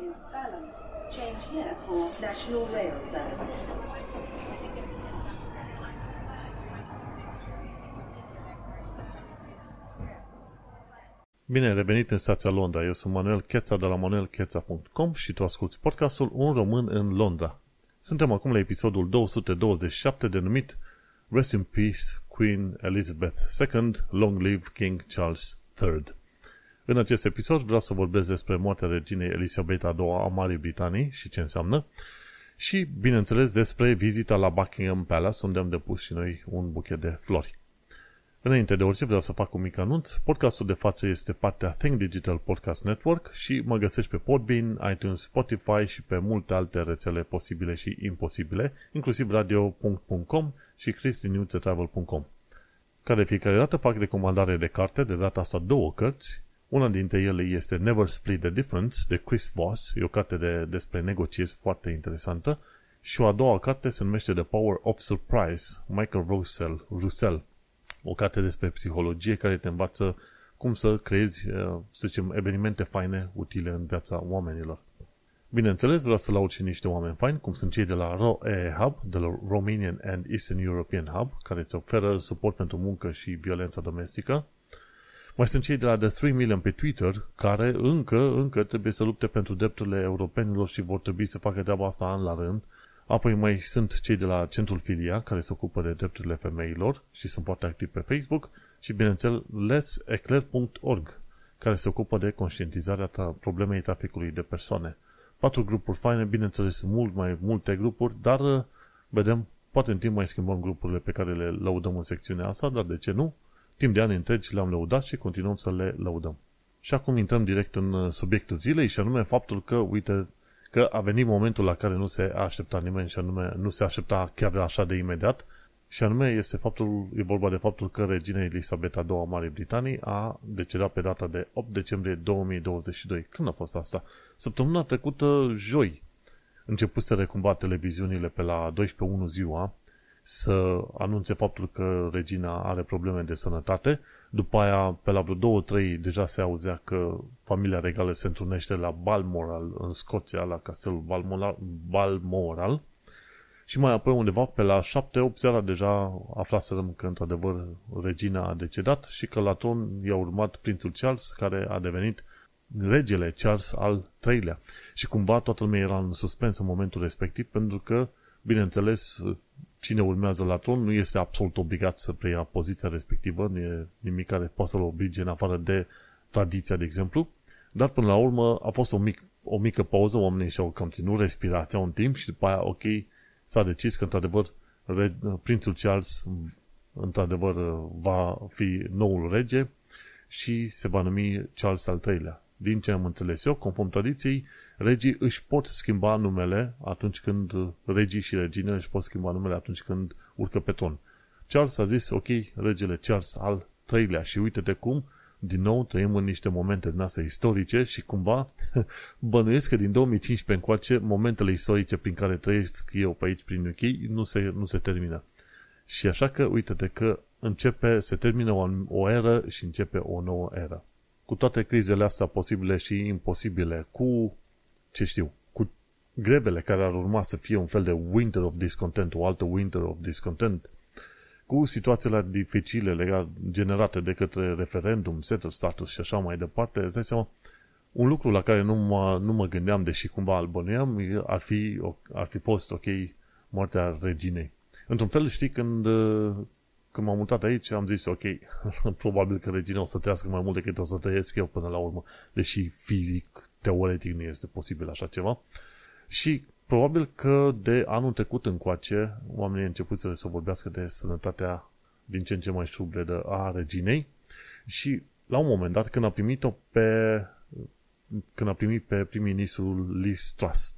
is Balham. Change here for National Rail Services. Bine, revenit în stația Londra. Eu sunt Manuel Cheța de la manuelcheța.com și tu asculti podcastul Un român în Londra. Suntem acum la episodul 227 denumit Rest in Peace Queen Elizabeth II, Long Live King Charles III. În acest episod vreau să vorbesc despre moartea reginei Elisabeta II a Marii Britanii și ce înseamnă și, bineînțeles, despre vizita la Buckingham Palace, unde am depus și noi un buchet de flori. Înainte de orice vreau să fac un mic anunț. Podcastul de față este partea Think Digital Podcast Network și mă găsești pe Podbean, iTunes, Spotify și pe multe alte rețele posibile și imposibile, inclusiv radio.com și christinewtravel.com. Ca de fiecare dată fac recomandare de carte, de data asta două cărți. Una dintre ele este Never Split the Difference de Chris Voss, e o carte de, despre negocieri foarte interesantă. Și o a doua carte se numește The Power of Surprise, Michael Russell, Russell o carte despre psihologie care te învață cum să creezi, uh, să zicem, evenimente faine, utile în viața oamenilor. Bineînțeles, vreau să laud și niște oameni faini, cum sunt cei de la ROE Hub, de la Romanian and Eastern European Hub, care îți oferă suport pentru muncă și violența domestică. Mai sunt cei de la The 3 Million pe Twitter, care încă, încă trebuie să lupte pentru drepturile europenilor și vor trebui să facă treaba asta an la rând, Apoi mai sunt cei de la Centrul Filia, care se ocupă de drepturile femeilor și sunt foarte activi pe Facebook și, bineînțeles, eclair.org, care se ocupă de conștientizarea tra- problemei traficului de persoane. Patru grupuri faine, bineînțeles, mult mai multe grupuri, dar uh, vedem, poate în timp mai schimbăm grupurile pe care le lăudăm în secțiunea asta, dar de ce nu? Timp de ani întregi le-am lăudat și continuăm să le lăudăm. Și acum intrăm direct în uh, subiectul zilei și anume faptul că, uite, că a venit momentul la care nu se aștepta nimeni și anume nu se aștepta chiar așa de imediat și anume este faptul, e vorba de faptul că regina Elisabeta II a Marii Britanii a decedat pe data de 8 decembrie 2022. Când a fost asta? Săptămâna trecută, joi. Începuseră cumva televiziunile pe la 12.1 ziua să anunțe faptul că regina are probleme de sănătate. După aia, pe la vreo două, trei, deja se auzea că familia regală se întrunește la Balmoral, în Scoția, la castelul Balmoral, Balmoral. Și mai apoi undeva pe la 7-8 seara deja aflaserăm că într-adevăr regina a decedat și că la tron i-a urmat prințul Charles, care a devenit regele Charles al III-lea. Și cumva toată lumea era în suspens în momentul respectiv pentru că, bineînțeles, cine urmează la tron nu este absolut obligat să preia poziția respectivă, nu e nimic care poate să-l oblige în afară de tradiția, de exemplu, dar până la urmă a fost o, mic, o mică pauză, oamenii și-au cam ținut respirația un timp și după aia, ok, s-a decis că într-adevăr prințul Charles într-adevăr va fi noul rege și se va numi Charles al III-lea. Din ce am înțeles eu, conform tradiției, regii își pot schimba numele atunci când regii și reginele își pot schimba numele atunci când urcă pe ton. Charles a zis, ok, regele Charles al treilea și uite de cum, din nou trăim în niște momente din astea istorice și cumva bănuiesc că din 2015 încoace momentele istorice prin care trăiesc eu pe aici prin UK nu se, nu se termină. Și așa că uite de că începe, se termină o, o eră și începe o nouă eră. Cu toate crizele astea posibile și imposibile, cu ce știu, cu grevele care ar urma să fie un fel de winter of discontent, o altă winter of discontent, cu situațiile dificile legate, generate de către referendum, settle status și așa mai departe, îți dai seama, un lucru la care nu mă, nu mă gândeam, deși cumva îl bănuiam, ar fi, ar fi fost, ok, moartea reginei. Într-un fel, știi, când, când m-am mutat aici, am zis, ok, probabil că regina o să trăiască mai mult decât o să trăiesc eu până la urmă, deși fizic teoretic nu este posibil așa ceva. Și probabil că de anul trecut încoace, oamenii au început să, să vorbească de sănătatea din ce în ce mai șubredă a reginei și la un moment dat când a primit-o pe când a primit pe prim-ministrul Liz Truss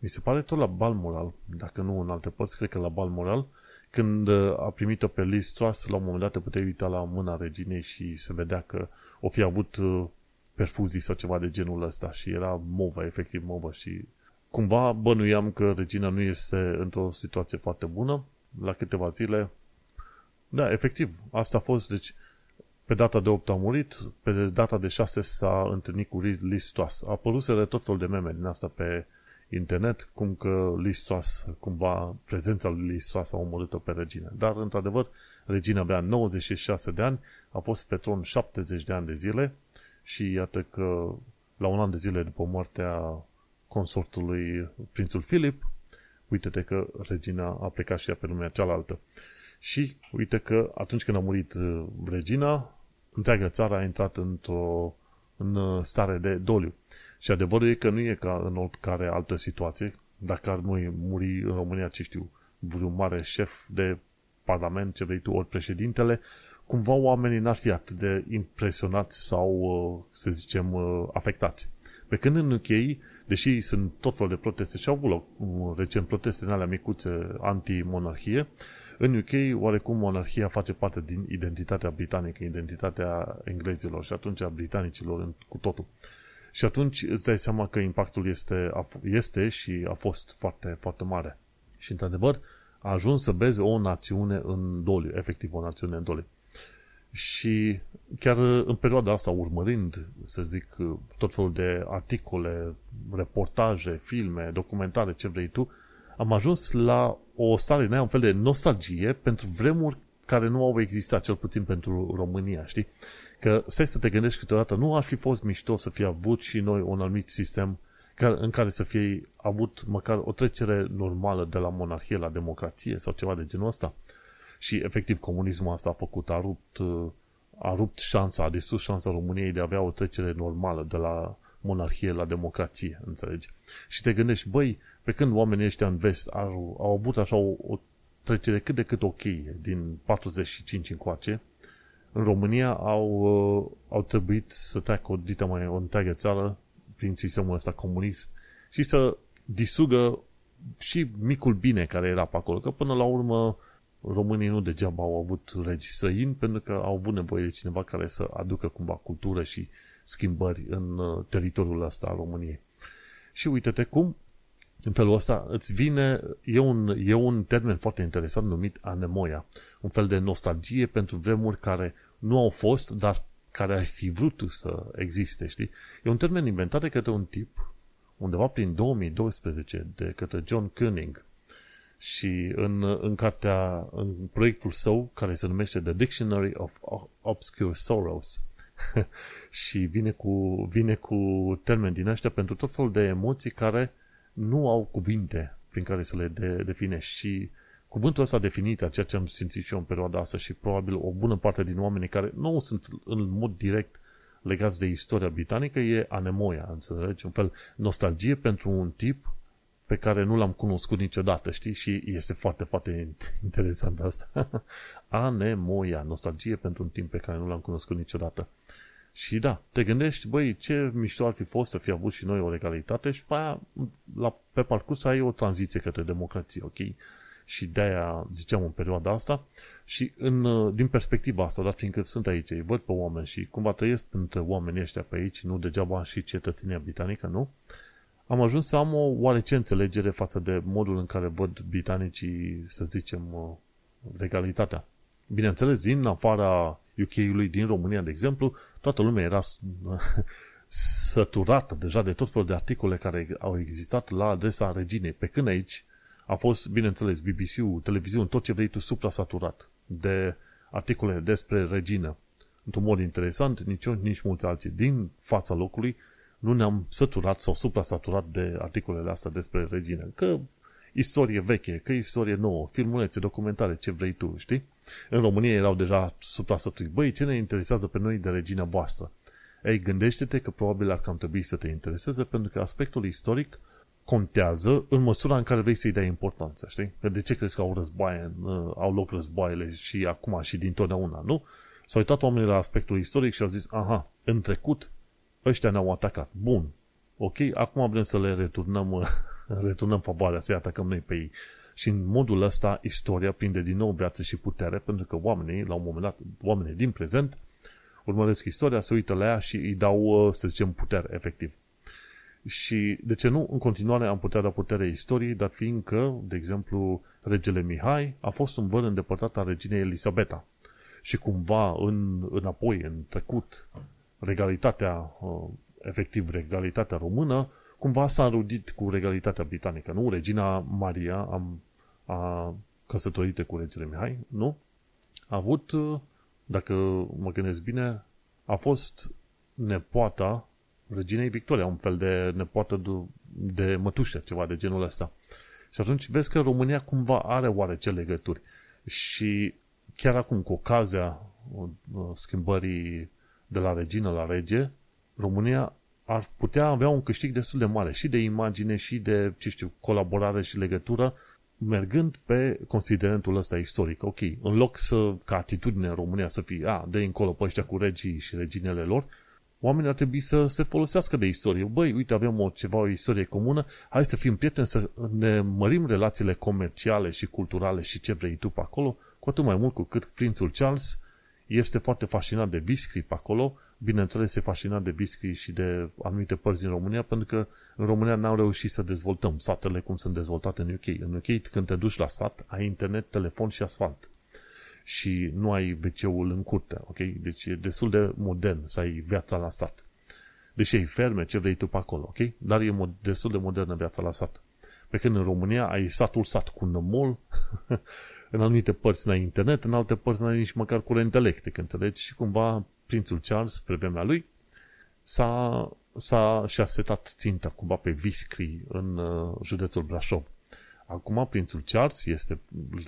mi se pare tot la Balmoral, dacă nu în alte părți, cred că la Balmoral, când a primit-o pe Liz Truss, la un moment dat te puteai uita la mâna reginei și se vedea că o fi avut uh, perfuzii sau ceva de genul ăsta și era movă, efectiv movă și cumva bănuiam că regina nu este într-o situație foarte bună la câteva zile. Da, efectiv, asta a fost, deci Pe data de 8 a murit, pe data de 6 s-a întâlnit cu Liz Truss. A apăruseră tot felul de meme din asta pe internet, cum că Liz Truss, cumva prezența lui Liz Truss a omorât-o pe regină. Dar, într-adevăr, regina avea 96 de ani, a fost pe tron 70 de ani de zile și iată că la un an de zile după moartea consortului prințul Filip, uite-te că regina a plecat și ea pe lumea cealaltă. Și uite că atunci când a murit uh, regina, întreaga țară a intrat într-o în uh, stare de doliu. Și adevărul e că nu e ca în oricare altă situație, dacă ar nu muri în România, ce știu, vreun mare șef de parlament, ce vrei tu, ori președintele, cumva oamenii n-ar fi atât de impresionați sau, uh, să zicem, afectați. Pe când în UK, deși sunt tot felul de proteste și au avut loc recent proteste în alea micuțe anti-monarhie, în UK, oarecum monarhia face parte din identitatea britanică, identitatea englezilor și atunci a britanicilor cu totul. Și atunci îți dai seama că impactul este, este și a fost foarte, foarte mare. Și într-adevăr a ajuns să beze o națiune în doliu, efectiv o națiune în doliu. Și chiar în perioada asta, urmărind, să zic, tot felul de articole, reportaje, filme, documentare, ce vrei tu, am ajuns la o stare din aia, un fel de nostalgie pentru vremuri care nu au existat, cel puțin pentru România, știi? Că stai să te gândești câteodată, nu ar fi fost mișto să fie avut și noi un anumit sistem în care să fie avut măcar o trecere normală de la monarhie la democrație sau ceva de genul ăsta. Și efectiv comunismul asta a făcut, a rupt, a rupt șansa, a distrus șansa României de a avea o trecere normală de la monarhie la democrație, înțelegi? Și te gândești, băi, pe când oamenii ăștia în vest au, au avut așa o, o trecere cât de cât ok din 45 încoace, în România au, uh, au trebuit să treacă o dită mai o întreagă țară prin sistemul ăsta comunist și să disugă și micul bine care era pe acolo, că până la urmă românii nu degeaba au avut regi străini pentru că au avut nevoie de cineva care să aducă cumva cultură și schimbări în uh, teritoriul ăsta al României. Și uite-te cum în felul ăsta îți vine, e un, e un termen foarte interesant numit anemoia, un fel de nostalgie pentru vremuri care nu au fost, dar care ar fi vrut să existe, știi? E un termen inventat de către un tip undeva prin 2012 de către John Koenig și în, în cartea, în proiectul său care se numește The Dictionary of Obscure Sorrows și vine cu, vine cu termeni din ăștia pentru tot felul de emoții care nu au cuvinte prin care să le de, definești și cuvântul ăsta definit, ceea ce am simțit și eu în perioada asta și probabil o bună parte din oamenii care nu sunt în mod direct legați de istoria britanică e anemoia, înțelegi? Un fel nostalgie pentru un tip pe care nu l-am cunoscut niciodată, știi? Și este foarte, foarte interesant asta. anemoia, nostalgie pentru un timp pe care nu l-am cunoscut niciodată. Și da, te gândești, băi, ce mișto ar fi fost să fi avut și noi o legalitate și pe aia, la, pe parcurs, ai o tranziție către democrație, ok? Și de-aia ziceam în perioada asta și în, din perspectiva asta, dar fiindcă sunt aici, îi văd pe oameni și cumva trăiesc între oamenii ăștia pe aici, nu degeaba și cetățenia britanică, nu? Am ajuns să am o oarece înțelegere față de modul în care văd britanicii, să zicem, legalitatea. Bineînțeles, din afara UK-ului, din România, de exemplu, toată lumea era săturată deja de tot felul de articole care au existat la adresa reginei, pe când aici a fost, bineînțeles, BBC-ul, televiziune, tot ce vrei tu, supra-saturat de articole despre regină. Într-un mod interesant, nici eu, nici mulți alții din fața locului nu ne-am săturat sau supra-saturat de articolele astea despre regină. Că istorie veche, că istorie nouă, filmulețe, documentare, ce vrei tu, știi? În România erau deja supra-saturi. Băi, ce ne interesează pe noi de regina voastră? Ei, gândește-te că probabil ar cam trebui să te intereseze pentru că aspectul istoric contează în măsura în care vrei să-i dai importanță, știi? De ce crezi că au războaie, au loc războaiele și acum și din totdeauna, nu? S-au uitat oamenii la aspectul istoric și au zis, aha, în trecut ăștia ne-au atacat. Bun. Ok, acum vrem să le returnăm, returnăm favoarea, să-i atacăm noi pe ei. Și în modul ăsta, istoria prinde din nou viață și putere, pentru că oamenii, la un moment dat, oamenii din prezent, urmăresc istoria, se uită la ea și îi dau, uh, să zicem, putere, efectiv. Și de ce nu, în continuare am putea da putere istoriei, dar fiindcă, de exemplu, regele Mihai a fost un văr îndepărtat al reginei Elisabeta. și cumva în, înapoi, în trecut, regalitatea, uh, efectiv regalitatea română, cumva s-a înrudit cu regalitatea britanică, nu? Regina Maria am, a căsătorită cu regele Mihai, nu? A avut, uh, dacă mă gândesc bine, a fost nepoata reginei Victoria, un fel de nepoată de, de mătușă, ceva de genul ăsta. Și atunci vezi că România cumva are oarece legături. Și chiar acum, cu ocazia uh, schimbării de la regină la rege, România ar putea avea un câștig destul de mare și de imagine și de, ce știu, colaborare și legătură mergând pe considerentul ăsta istoric. Ok, în loc să, ca atitudine în România să fie, a, de încolo pe ăștia cu regii și reginele lor, oamenii ar trebui să se folosească de istorie. Băi, uite, avem o, ceva, o istorie comună, hai să fim prieteni, să ne mărim relațiile comerciale și culturale și ce vrei tu pe acolo, cu atât mai mult cu cât prințul Charles este foarte fascinat de whisky pe acolo, bineînțeles e fascinat de whisky și de anumite părți din România, pentru că în România n-au reușit să dezvoltăm satele cum sunt dezvoltate în UK. În UK, când te duci la sat, ai internet, telefon și asfalt. Și nu ai wc în curte, ok? Deci e destul de modern să ai viața la sat. Deși ai ferme, ce vrei tu pe acolo, ok? Dar e mod, destul de modernă viața la sat. Pe când în România ai satul sat cu nămol, în anumite părți n-ai internet, în alte părți n-ai nici măcar curent electric, înțelegi? Și cumva prințul Charles, pe vremea lui, s-a, s-a, și-a setat ținta cumva pe Viscri în uh, județul Brașov. Acum prințul Charles este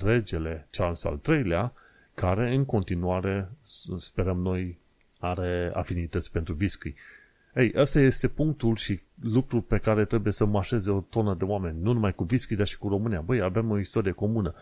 regele Charles al III-lea, care în continuare, sperăm noi, are afinități pentru Viscri. Ei, ăsta este punctul și lucrul pe care trebuie să mașeze o tonă de oameni, nu numai cu Viscri, dar și cu România. Băi, avem o istorie comună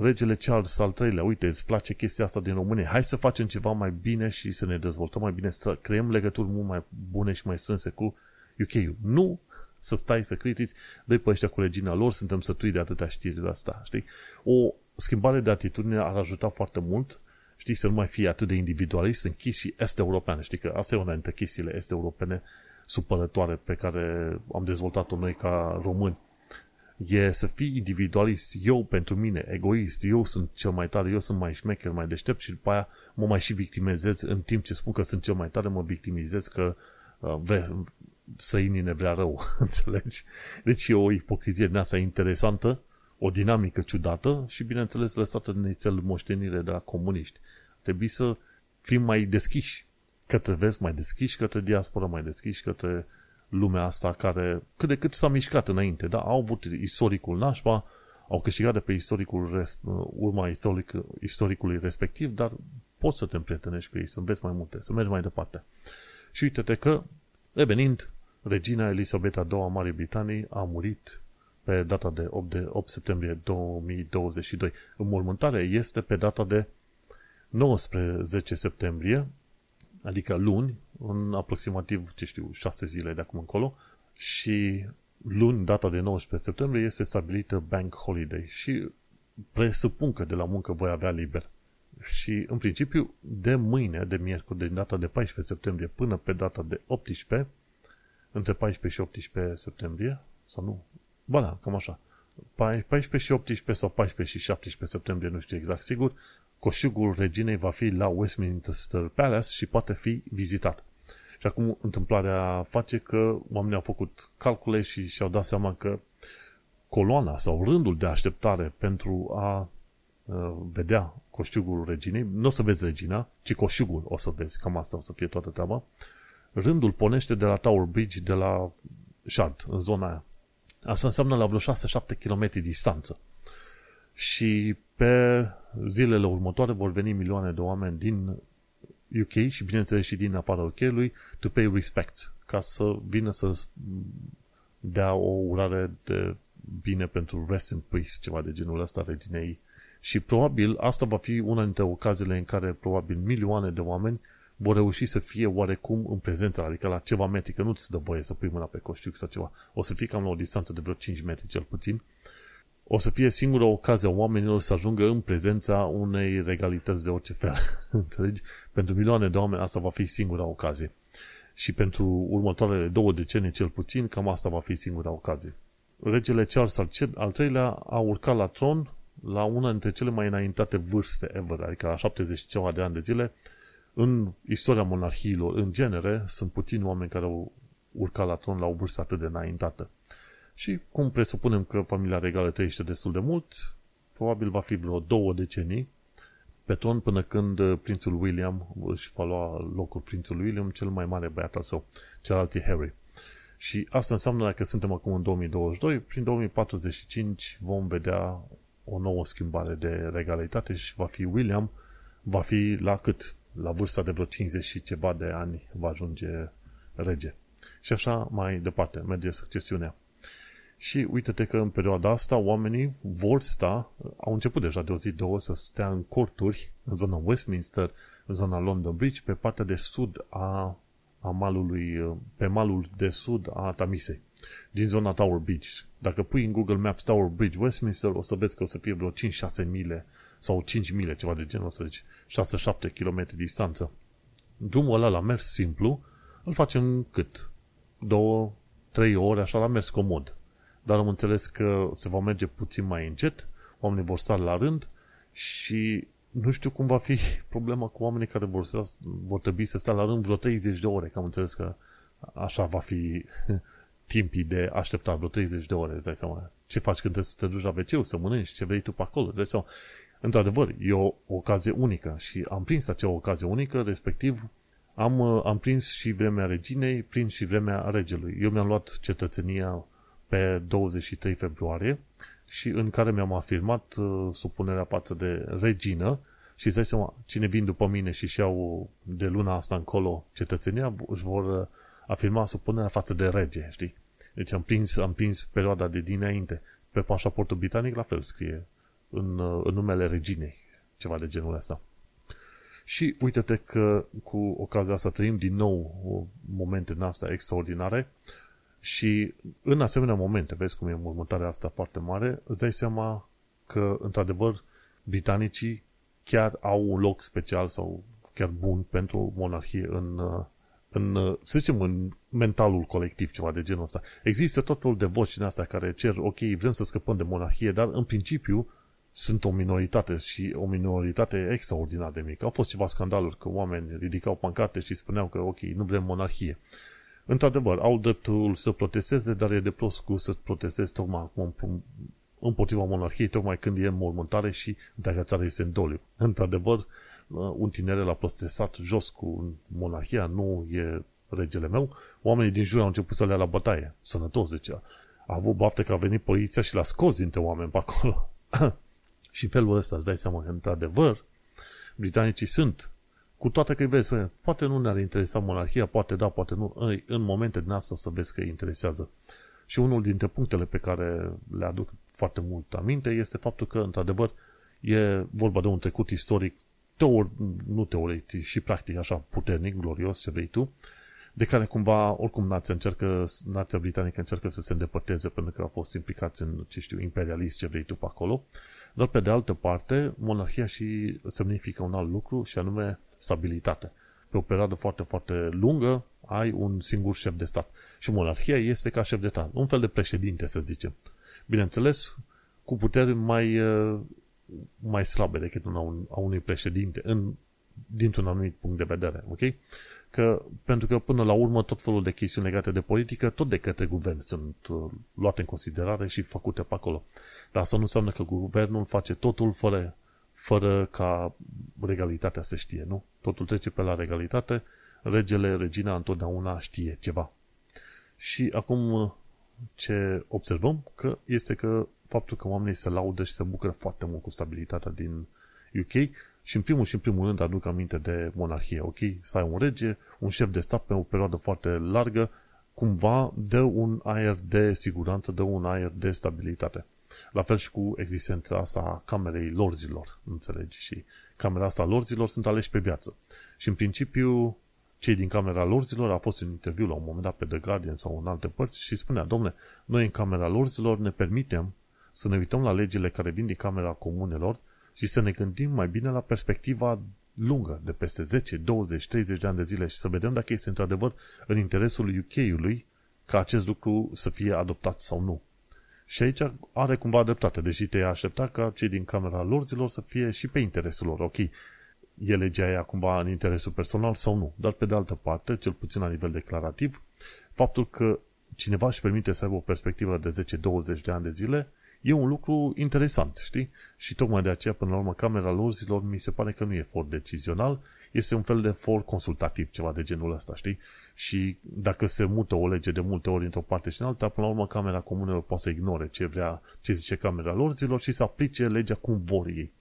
regele Charles al III-lea, uite, îți place chestia asta din România, hai să facem ceva mai bine și să ne dezvoltăm mai bine, să creăm legături mult mai bune și mai strânse cu UK-ul. Nu să stai să critici, dă pe ăștia cu regina lor, suntem sătui de atâtea știri de asta, știi? O schimbare de atitudine ar ajuta foarte mult, știi, să nu mai fie atât de individualist, închis și est-european, știi că asta e una dintre chestiile est-europene supărătoare pe care am dezvoltat-o noi ca români e să fii individualist, eu pentru mine, egoist, eu sunt cel mai tare, eu sunt mai șmecher, mai deștept și după aia mă mai și victimizez în timp ce spun că sunt cel mai tare, mă victimizez că uh, vre, săinii ne vrea rău, înțelegi? Deci e o ipocrizie din asta interesantă, o dinamică ciudată și, bineînțeles, lăsată de nițel moștenire de la comuniști. Trebuie să fim mai deschiși către vest, mai deschiși către diaspora, mai deschiși către lumea asta care cât de cât s-a mișcat înainte, da? Au avut istoricul nașpa, au câștigat de pe istoricul, urma istoric, istoricului respectiv, dar poți să te împrietenești cu ei, să înveți mai multe, să mergi mai departe. Și uite-te că, revenind, regina Elisabeta II a Marii Britanii a murit pe data de 8, de 8 septembrie 2022. Înmormântarea este pe data de 19 septembrie, adică luni, în aproximativ, ce știu, 6 zile de acum încolo și luni, data de 19 septembrie, este stabilită Bank Holiday și presupun că de la muncă voi avea liber. Și, în principiu, de mâine, de miercuri, de data de 14 septembrie până pe data de 18, între 14 și 18 septembrie, sau nu? Ba da, cam așa. 14 și 18 sau 14 și 17 septembrie, nu știu exact sigur, coșugul reginei va fi la Westminster Palace și poate fi vizitat. Și acum întâmplarea face că oamenii au făcut calcule și și-au dat seama că coloana sau rândul de așteptare pentru a uh, vedea coșugul reginei, nu o să vezi regina, ci coșugul o să vezi, cam asta o să fie toată treaba, rândul ponește de la Tower Bridge, de la Shard, în zona aia. Asta înseamnă la vreo 6-7 km distanță. Și pe zilele următoare vor veni milioane de oameni din UK și bineînțeles și din afara UK-ului to pay respect, ca să vină să dea o urare de bine pentru rest in peace, ceva de genul ăsta reginei. Și probabil asta va fi una dintre ocaziile în care probabil milioane de oameni vor reuși să fie oarecum în prezența, adică la ceva metri, că nu-ți dă voie să pui mâna pe coștiuc sau ceva. O să fie cam la o distanță de vreo 5 metri cel puțin o să fie singura ocazie a oamenilor să ajungă în prezența unei regalități de orice fel. Înțelegi? Pentru milioane de oameni asta va fi singura ocazie. Și pentru următoarele două decenii cel puțin, cam asta va fi singura ocazie. Regele Charles al, al III-lea a urcat la tron la una dintre cele mai înaintate vârste ever, adică la 70 ceva de ani de zile, în istoria monarhiilor, în genere, sunt puțini oameni care au urcat la tron la o vârstă atât de înaintată. Și cum presupunem că familia regală trăiește destul de mult, probabil va fi vreo două decenii pe tron până când prințul William își va lua locul prințului William, cel mai mare băiat al său, celălalt e Harry. Și asta înseamnă, dacă suntem acum în 2022, prin 2045 vom vedea o nouă schimbare de regalitate și va fi William, va fi la cât? La vârsta de vreo 50 și ceva de ani va ajunge rege. Și așa mai departe, merge succesiunea. Și uite-te că în perioada asta oamenii vor sta, au început deja de o zi, două, să stea în corturi, în zona Westminster, în zona London Bridge, pe partea de sud a, a malului, pe malul de sud a Tamisei, din zona Tower Bridge. Dacă pui în Google Maps Tower Bridge Westminster, o să vezi că o să fie vreo 5-6 mile sau 5 mile, ceva de genul, o să zici, 6-7 km distanță. Drumul ăla la mers simplu, îl facem cât? Două, trei ore, așa la mers comod dar am înțeles că se va merge puțin mai încet, oamenii vor sta la rând și nu știu cum va fi problema cu oamenii care vor, să, vor trebui să stea la rând vreo 30 de ore, că am înțeles că așa va fi timpii de așteptat, vreo 30 de ore, îți dai seama. Ce faci când trebuie să te duci la wc să mănânci, ce vrei tu pe acolo, îți dai seama. Într-adevăr, e o ocazie unică și am prins acea ocazie unică, respectiv am, am prins și vremea reginei, prins și vremea regelui. Eu mi-am luat cetățenia pe 23 februarie și în care mi-am afirmat uh, supunerea față de regină și îți dai seama, cine vin după mine și și-au de luna asta încolo cetățenia, își vor uh, afirma supunerea față de rege, știi? Deci am prins, am prins perioada de dinainte. Pe pașaportul britanic la fel scrie în, uh, în numele reginei, ceva de genul ăsta. Și uite-te că cu ocazia asta trăim din nou momente în astea extraordinare și în asemenea momente, vezi cum e mormântarea asta foarte mare, îți dai seama că, într-adevăr, britanicii chiar au un loc special sau chiar bun pentru monarhie în, în să zicem, în mentalul colectiv, ceva de genul ăsta. Există tot felul de voci din astea care cer, ok, vrem să scăpăm de monarhie, dar în principiu sunt o minoritate și o minoritate extraordinar de mică. Au fost ceva scandaluri că oameni ridicau pancarte și spuneau că, ok, nu vrem monarhie. Într-adevăr, au dreptul să protesteze, dar e de plus cu să protestezi tocmai acum împotriva monarhiei, tocmai când e în mormântare și întreaga țară este în doliu. Într-adevăr, uh, un tineret l-a protestat jos cu monarhia, nu e regele meu. Oamenii din jur au început să le ia la bătaie. Sănătos, zicea. A avut bafte că a venit poliția și l-a scos dintre oameni pe acolo. și felul ăsta îți dai seama că, într-adevăr, britanicii sunt cu toate că îi vezi, poate nu ne-ar interesa monarhia, poate da, poate nu. În momente din asta să vezi că îi interesează. Și unul dintre punctele pe care le aduc foarte mult aminte este faptul că, într-adevăr, e vorba de un trecut istoric, teori, nu teoretic, și practic așa puternic, glorios, ce vrei tu, de care cumva, oricum, nația, încercă, nația britanică încercă să se îndepărteze pentru că au fost implicați în, ce știu, imperialist, ce vrei tu pe acolo. Dar, pe de altă parte, monarhia și semnifică un alt lucru și anume stabilitate. Pe o perioadă foarte, foarte lungă ai un singur șef de stat. Și monarhia este ca șef de stat. Un fel de președinte, să zicem. Bineînțeles, cu puteri mai, uh, mai slabe decât a, un, a unui președinte în, dintr-un anumit punct de vedere. Ok? Că, pentru că până la urmă tot felul de chestiuni legate de politică, tot de către guvern sunt uh, luate în considerare și făcute pe acolo. Dar asta nu înseamnă că guvernul face totul fără fără ca regalitatea să știe, nu? Totul trece pe la regalitate, regele, regina întotdeauna știe ceva. Și acum ce observăm că este că faptul că oamenii se laudă și se bucură foarte mult cu stabilitatea din UK și în primul și în primul rând aduc aminte de monarhie, ok? Să ai un rege, un șef de stat pe o perioadă foarte largă, cumva dă un aer de siguranță, dă un aer de stabilitate. La fel și cu existența asta a camerei lorzilor, înțelegi? Și camera asta a lorzilor sunt aleși pe viață. Și în principiu, cei din camera lorzilor a fost un interviu la un moment dat pe The Guardian sau în alte părți și spunea, domne, noi în camera lorzilor ne permitem să ne uităm la legile care vin din camera comunelor și să ne gândim mai bine la perspectiva lungă, de peste 10, 20, 30 de ani de zile și să vedem dacă este într-adevăr în interesul UK-ului ca acest lucru să fie adoptat sau nu. Și aici are cumva dreptate, deși te aștepta ca cei din Camera Lorzilor să fie și pe interesul lor. Ok, e legea aia cumva în interesul personal sau nu. Dar pe de altă parte, cel puțin la nivel declarativ, faptul că cineva își permite să aibă o perspectivă de 10-20 de ani de zile e un lucru interesant, știi? Și tocmai de aceea, până la urmă, Camera Lorzilor mi se pare că nu e for decizional, este un fel de for consultativ, ceva de genul ăsta, știi? Și dacă se mută o lege de multe ori într-o parte și în alta, până la urmă Camera Comunelor poate să ignore ce vrea, ce zice Camera Lorzilor și să aplice legea cum vor ei.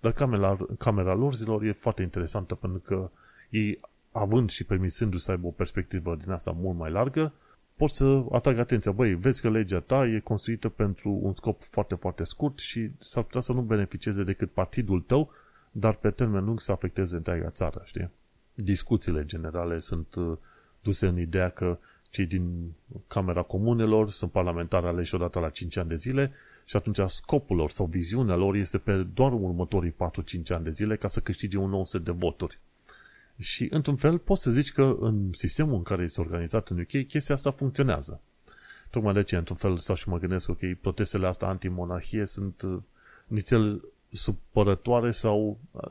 Dar camera, camera lor zilor e foarte interesantă pentru că ei, având și permițându-se să aibă o perspectivă din asta mult mai largă, pot să atrag atenția. Băi, vezi că legea ta e construită pentru un scop foarte, foarte scurt și s-ar putea să nu beneficieze decât partidul tău, dar pe termen lung să afecteze întreaga țară, știi? Discuțiile generale sunt uh, duse în ideea că cei din Camera Comunelor sunt parlamentari aleși odată la 5 ani de zile și atunci scopul lor sau viziunea lor este pe doar următorii 4-5 ani de zile ca să câștige un nou set de voturi. Și, într-un fel, poți să zici că în sistemul în care este organizat în UK, chestia asta funcționează. Tocmai de aceea, într-un fel, sau și mă gândesc, ok, protestele astea antimonarhie sunt uh, nițel supărătoare sau uh,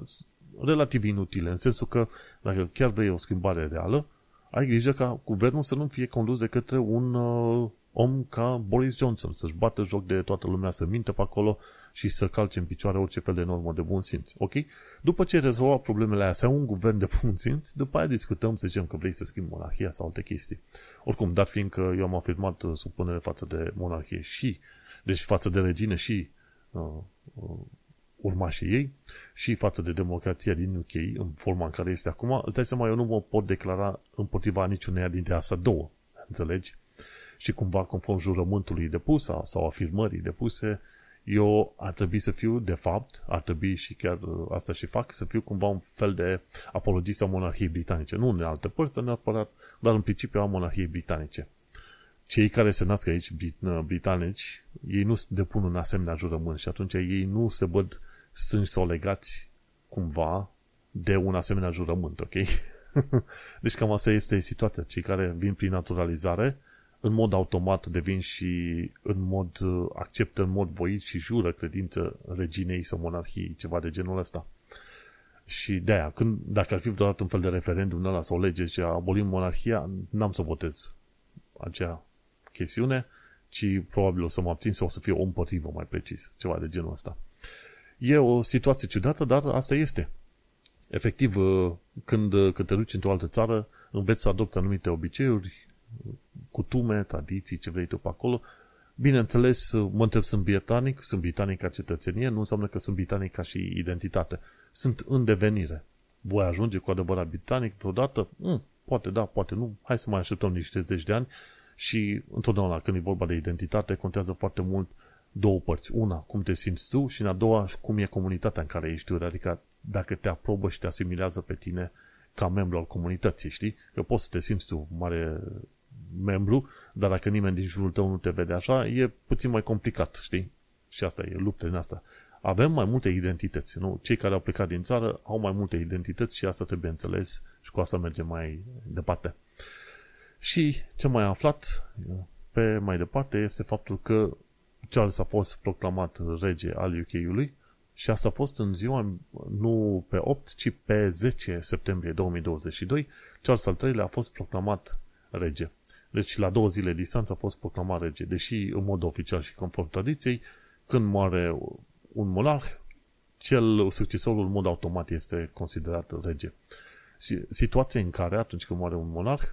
relativ inutile, în sensul că dacă chiar vrei o schimbare reală, ai grijă ca guvernul să nu fie condus de către un uh, om ca Boris Johnson, să-și bată joc de toată lumea, să minte pe acolo și să calce în picioare orice fel de normă de bun simț. Ok? După ce rezolva problemele astea, un guvern de bun simț, după aia discutăm, să zicem că vrei să schimbi monarhia sau alte chestii. Oricum, dat fiind că eu am afirmat uh, supunere față de monarhie și, deci față de regine și uh, uh, urmașii ei și față de democrația din UK în forma în care este acum, îți dai seama, eu nu mă pot declara împotriva niciuneia dintre astea două. Înțelegi? și cumva conform jurământului depus sau afirmării depuse, eu ar trebui să fiu, de fapt, ar trebui și chiar uh, asta și fac, să fiu cumva un fel de apologist a monarhiei britanice. Nu în alte părți, neapărat, dar în principiu a monarhiei britanice. Cei care se nasc aici, uh, britanici, ei nu depun un asemenea jurământ și atunci ei nu se văd strânși sau legați cumva de un asemenea jurământ, ok? deci cam asta este situația. Cei care vin prin naturalizare, în mod automat devin și în mod acceptă în mod voit și jură credință reginei sau monarhiei, ceva de genul ăsta. Și de aia, când, dacă ar fi vreodată un fel de referendum ăla sau lege și abolim monarhia, n-am să votez acea chestiune, ci probabil o să mă abțin sau o să fie o împotrivă mai precis, ceva de genul ăsta. E o situație ciudată, dar asta este. Efectiv, când, când te duci într-o altă țară, înveți să adopți anumite obiceiuri, cutume, tradiții, ce vrei tu pe acolo. Bineînțeles, mă întreb, sunt britanic, sunt britanic ca cetățenie, nu înseamnă că sunt britanic ca și identitate. Sunt în devenire. Voi ajunge cu adevărat britanic vreodată? Mm, poate da, poate nu. Hai să mai așteptăm niște zeci de ani și întotdeauna când e vorba de identitate contează foarte mult două părți. Una, cum te simți tu și în a doua, cum e comunitatea în care ești tu. Adică dacă te aprobă și te asimilează pe tine ca membru al comunității, știi? Că poți să te simți tu mare membru, dar dacă nimeni din jurul tău nu te vede așa, e puțin mai complicat, știi? Și asta e luptă din asta. Avem mai multe identități, nu? Cei care au plecat din țară au mai multe identități și asta trebuie înțeles și cu asta mergem mai departe. Și ce mai aflat pe mai departe este faptul că Charles a fost proclamat rege al UK-ului și asta a fost în ziua, nu pe 8, ci pe 10 septembrie 2022, Charles al III-lea a fost proclamat rege. Deci la două zile distanță a fost proclamat rege, deși în mod oficial și conform tradiției, când moare un monarh, cel succesorul în mod automat este considerat rege. Situația în care atunci când moare un monarh,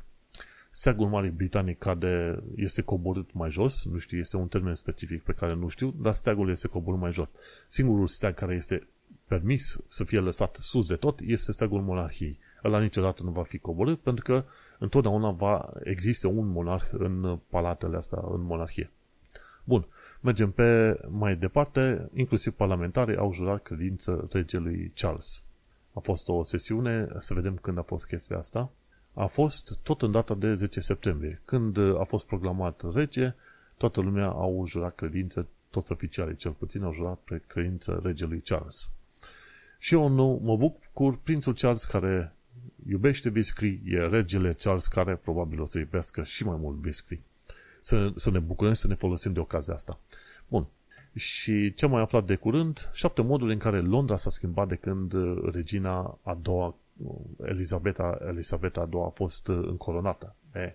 steagul Marii Britanic cade, este coborât mai jos, nu știu, este un termen specific pe care nu știu, dar steagul este coborât mai jos. Singurul steag care este permis să fie lăsat sus de tot este steagul monarhiei. Ăla niciodată nu va fi coborât pentru că întotdeauna va existe un monarh în palatele astea, în monarhie. Bun, mergem pe mai departe, inclusiv parlamentarii au jurat credință regelui Charles. A fost o sesiune, să vedem când a fost chestia asta. A fost tot în data de 10 septembrie. Când a fost proclamat rege, toată lumea au jurat credință, toți oficialii cel puțin au jurat pe credință regelui Charles. Și eu nu mă bucur prințul Charles care iubește whisky, e regele Charles care probabil o să iubească și mai mult whisky. să, să ne bucurăm și să ne folosim de ocazia asta. Bun. Și ce am mai aflat de curând, șapte moduri în care Londra s-a schimbat de când uh, regina a doua, uh, Elisabeta, Elisabeta a doua a fost uh, încoronată. E.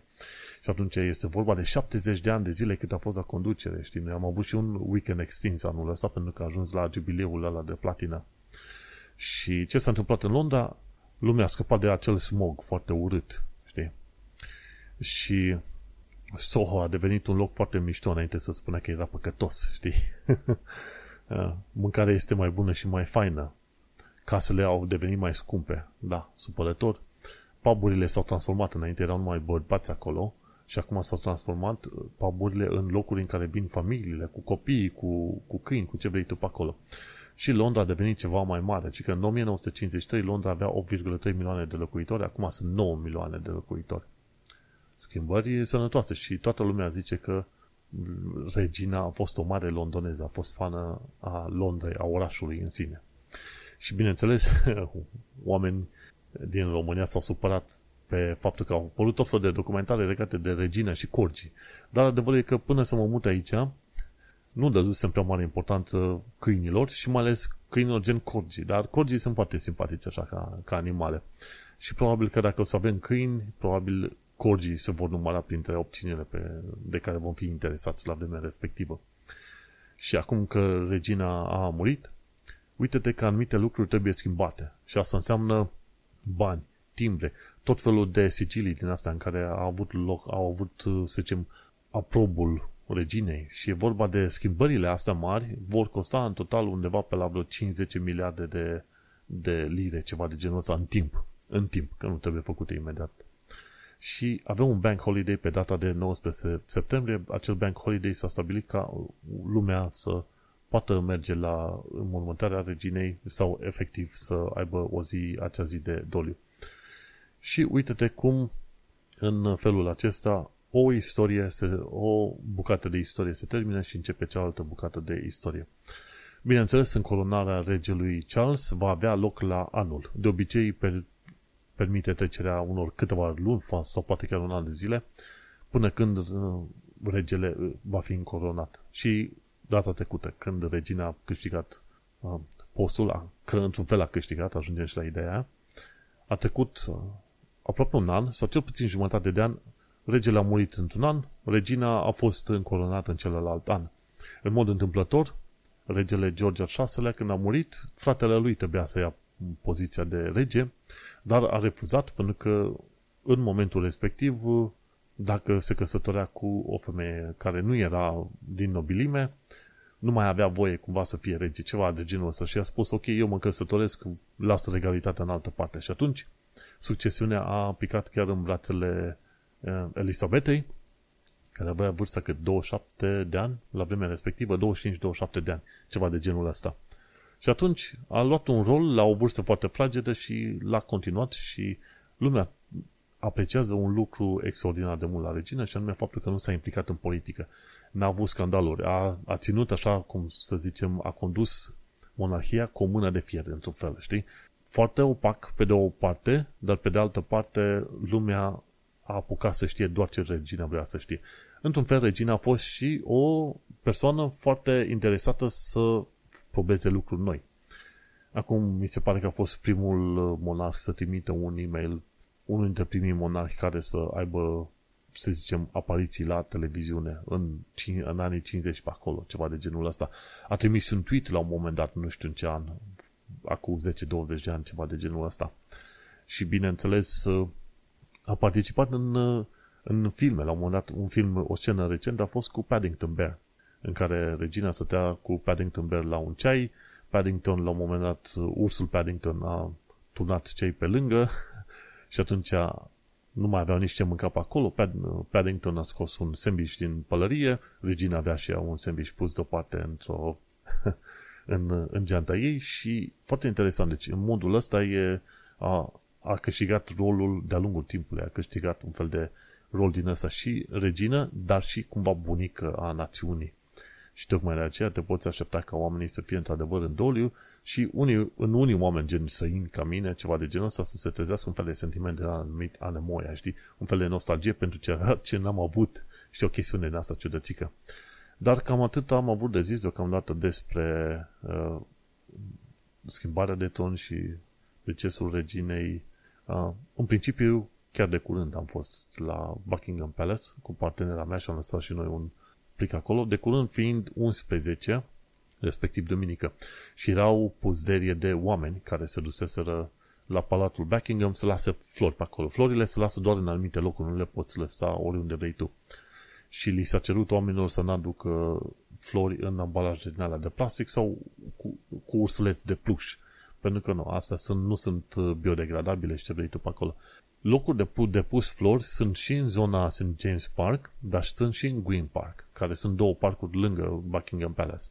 Și atunci este vorba de 70 de ani de zile cât a fost la conducere. Știi? Noi am avut și un weekend extins anul ăsta pentru că a ajuns la jubileul ăla de platină. Și ce s-a întâmplat în Londra? Lumea a scăpat de acel smog foarte urât. Știi? Și Soho a devenit un loc foarte mișto înainte să spunea că era păcătos, știi? Mâncarea este mai bună și mai faină. Casele au devenit mai scumpe. Da, supărător. Puburile s-au transformat. Înainte erau numai bărbați acolo și acum s-au transformat uh, puburile în locuri în care vin familiile, cu copii, cu, cu câini, cu ce vrei tu pe acolo. Și Londra a devenit ceva mai mare, ci că în 1953 Londra avea 8,3 milioane de locuitori, acum sunt 9 milioane de locuitori schimbări sănătoase și toată lumea zice că regina a fost o mare londoneză, a fost fană a Londrei, a orașului în sine. Și bineînțeles, oameni din România s-au supărat pe faptul că au apărut tot fel de documentare legate de regina și corgii. Dar adevărul e că până să mă mut aici, nu dădusem prea mare importanță câinilor și mai ales câinilor gen corgii. Dar corgii sunt foarte simpatici așa ca, ca animale. Și probabil că dacă o să avem câini, probabil corgii se vor număra printre opțiunile pe, de care vom fi interesați la vremea respectivă. Și acum că regina a murit, uite-te că anumite lucruri trebuie schimbate. Și asta înseamnă bani, timbre, tot felul de sigilii din astea în care au avut loc, au avut, să zicem, aprobul reginei. Și e vorba de schimbările astea mari, vor costa în total undeva pe la vreo 50 miliarde de, de lire, ceva de genul ăsta, în timp. În timp, că nu trebuie făcute imediat și avea un bank holiday pe data de 19 septembrie. Acel bank holiday s-a stabilit ca lumea să poată merge la înmormântarea reginei sau efectiv să aibă o zi, acea zi de doliu. Și uite-te cum în felul acesta o istorie, se, o bucată de istorie se termină și începe cealaltă bucată de istorie. Bineînțeles, încolonarea regelui Charles va avea loc la anul. De obicei, pe permite trecerea unor câteva luni sau poate chiar un an de zile până când uh, regele uh, va fi încoronat. Și data trecută, când regina a câștigat uh, postul, că într-un fel a câștigat, ajungem și la ideea a trecut aproape un an, sau cel puțin jumătate de an, regele a murit într-un an, regina a fost încoronată în celălalt an. În mod întâmplător, regele George al VI-lea, când a murit, fratele lui trebuia să ia poziția de rege dar a refuzat pentru că în momentul respectiv, dacă se căsătorea cu o femeie care nu era din nobilime, nu mai avea voie cumva să fie rege, ceva de genul ăsta și a spus, ok, eu mă căsătoresc, lasă regalitatea în altă parte. Și atunci, succesiunea a picat chiar în brațele uh, Elisabetei, care avea vârsta cât 27 de ani, la vremea respectivă, 25-27 de ani, ceva de genul ăsta. Și atunci a luat un rol la o vârstă foarte fragedă și l-a continuat și lumea apreciază un lucru extraordinar de mult la regină și anume faptul că nu s-a implicat în politică. N-a avut scandaluri. A, a ținut așa, cum să zicem, a condus monarhia cu o mână de fier, într-un fel, știi? Foarte opac, pe de o parte, dar pe de altă parte, lumea a apucat să știe doar ce regina vrea să știe. Într-un fel, regina a fost și o persoană foarte interesată să probeze lucruri noi. Acum mi se pare că a fost primul uh, monarh să trimită un e-mail, unul dintre primii monarhi care să aibă, să zicem, apariții la televiziune în, în anii 50 pe acolo, ceva de genul ăsta. A trimis un tweet la un moment dat, nu știu în ce an, acum 10-20 de ani, ceva de genul ăsta. Și bineînțeles, uh, a participat în, uh, în filme. La un moment dat, un film, o scenă recent a fost cu Paddington Bear în care regina stătea cu Paddington Bear la un ceai, Paddington, la un moment dat, ursul Paddington a turnat cei pe lângă și atunci nu mai aveau nici ce mânca pe acolo. Paddington a scos un sandwich din pălărie, regina avea și ea un sandwich pus deoparte într-o, în, în geanta ei și foarte interesant, deci în modul ăsta e, a, a câștigat rolul de-a lungul timpului, a câștigat un fel de rol din ăsta și regină, dar și cumva bunică a națiunii. Și tocmai de aceea te poți aștepta ca oamenii să fie într-adevăr în doliu și unii, în unii oameni gen săini ca mine, ceva de genul ăsta, să se trezească un fel de sentiment de anumit anemoia, știi? Un fel de nostalgie pentru ce, ce n-am avut Știi, o chestiune din asta ciudățică. Dar cam atât am avut de zis deocamdată despre uh, schimbarea de ton și decesul reginei. Uh, în principiu, chiar de curând am fost la Buckingham Palace cu partenera mea și am lăsat și noi un plic acolo, de curând fiind 11, respectiv duminică. Și erau puzderie de oameni care se duseseră la Palatul Buckingham să lase flori pe acolo. Florile se lasă doar în anumite locuri, nu le poți lăsa oriunde vrei tu. Și li s-a cerut oamenilor să n-aducă flori în ambalaje din alea de plastic sau cu, cu ursuleți de pluș. Pentru că nu, astea sunt, nu sunt uh, biodegradabile și ce vrei tu pe acolo. Locuri de, pu- de pus flori sunt și în zona St. James Park, dar sunt și în Green Park, care sunt două parcuri lângă Buckingham Palace.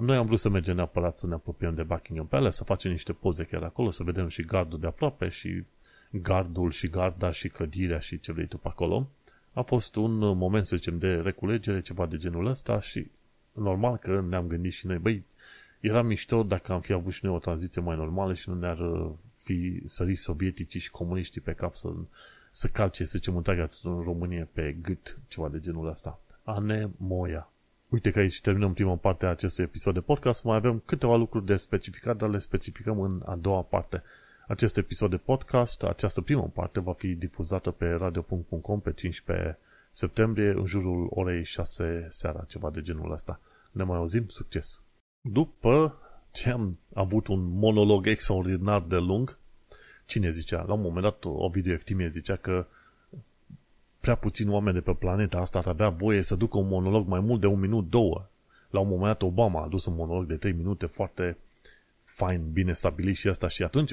Noi am vrut să mergem neapărat să ne apropiem de Buckingham Palace, să facem niște poze chiar acolo, să vedem și gardul de aproape și gardul și garda și clădirea și ce vrei tu pe acolo. A fost un moment, să zicem, de reculegere, ceva de genul ăsta și normal că ne-am gândit și noi, băi, era mișto dacă am fi avut și noi o tranziție mai normală și nu ne-ar uh, fi sărit sovieticii și comuniștii pe cap să, să calce, să zicem, întreaga în România pe gât, ceva de genul ăsta. Anemoia. Uite că aici terminăm prima parte a acestui episod de podcast. Mai avem câteva lucruri de specificat, dar le specificăm în a doua parte. Acest episod de podcast, această primă parte, va fi difuzată pe radio.com pe 15 septembrie, în jurul orei 6 seara, ceva de genul ăsta. Ne mai auzim, succes! După ce am avut un monolog extraordinar de lung, cine zicea? La un moment dat, o video Eftimie zicea că prea puțini oameni de pe planeta asta ar avea voie să ducă un monolog mai mult de un minut, două. La un moment dat Obama a dus un monolog de trei minute foarte fain, bine stabilit și asta și atunci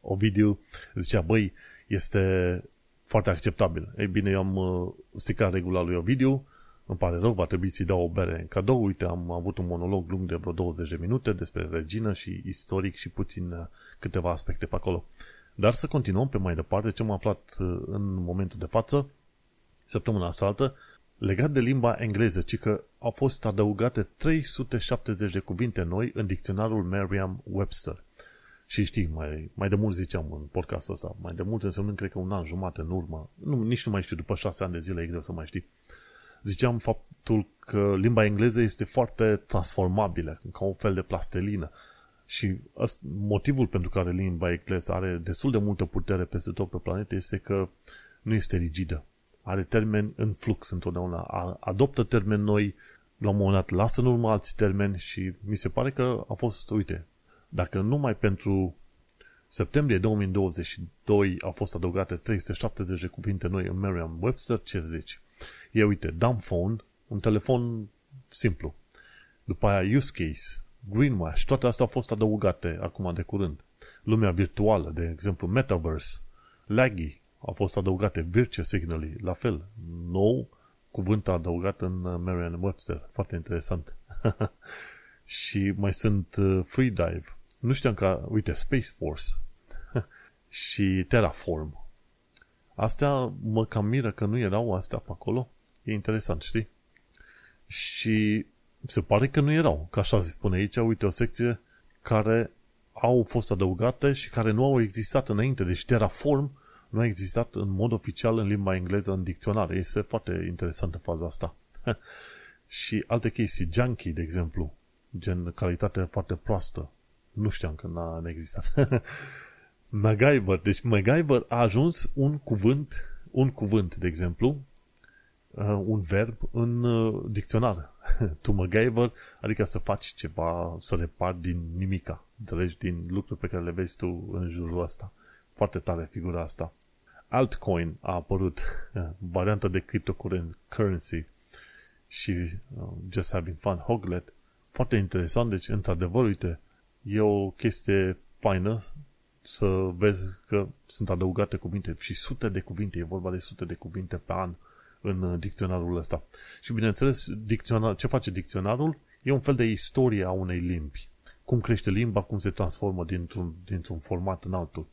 Ovidiu zicea, băi, este foarte acceptabil. Ei bine, eu am uh, stricat regula lui Ovidiu, îmi pare rău, va trebui să-i dau o bere în cadou. Uite, am avut un monolog lung de vreo 20 de minute despre regină și istoric și puțin uh, câteva aspecte pe acolo. Dar să continuăm pe mai departe ce am aflat uh, în momentul de față săptămâna saltă, legat de limba engleză, ci că au fost adăugate 370 de cuvinte noi în dicționarul Merriam-Webster. Și știi, mai, mai de mult ziceam în podcastul ăsta, mai de mult însemnând, cred că un an jumate în urmă, nu, nici nu mai știu, după șase ani de zile e greu să mai știi, ziceam faptul că limba engleză este foarte transformabilă, ca un fel de plastelină. Și motivul pentru care limba engleză are destul de multă putere peste tot pe planetă este că nu este rigidă are termen în flux întotdeauna, adoptă termeni noi, la un moment dat lasă în urmă alți termeni și mi se pare că a fost, uite, dacă numai pentru septembrie 2022 au fost adăugate 370 de cuvinte noi în Merriam-Webster, ce zici? E, uite, dumb phone, un telefon simplu. După aia use case, greenwash, toate astea au fost adăugate acum de curând. Lumea virtuală, de exemplu, metaverse, laggy, au fost adăugate Virtue Signally, la fel, nou cuvânt adăugat în uh, Merriam-Webster. Foarte interesant. și mai sunt uh, Freedive. Nu știam că, uite, Space Force și Terraform. Astea mă cam miră că nu erau astea pe acolo. E interesant, știi? Și se pare că nu erau. Ca așa spune aici, uite, o secție care au fost adăugate și care nu au existat înainte. Deci Terraform nu a existat în mod oficial în limba engleză în dicționar. Este foarte interesantă faza asta. și alte chestii, junkie, de exemplu, gen calitate foarte proastă. Nu știam că n-a existat. MacGyver. Deci MacGyver a ajuns un cuvânt, un cuvânt, de exemplu, uh, un verb în uh, dicționar. tu MacGyver, adică să faci ceva, să repari din nimica. Înțelegi? Din lucruri pe care le vezi tu în jurul ăsta. Foarte tare figura asta. Altcoin a apărut, varianta de cryptocurrency și uh, Just Having Fun, Hoglet. Foarte interesant, deci într-adevăr, uite, e o chestie faină să vezi că sunt adăugate cuvinte și sute de cuvinte, e vorba de sute de cuvinte pe an în uh, dicționarul ăsta. Și bineînțeles, dicționar, ce face dicționarul? E un fel de istorie a unei limbi. Cum crește limba, cum se transformă dintr-un, dintr-un format în altul.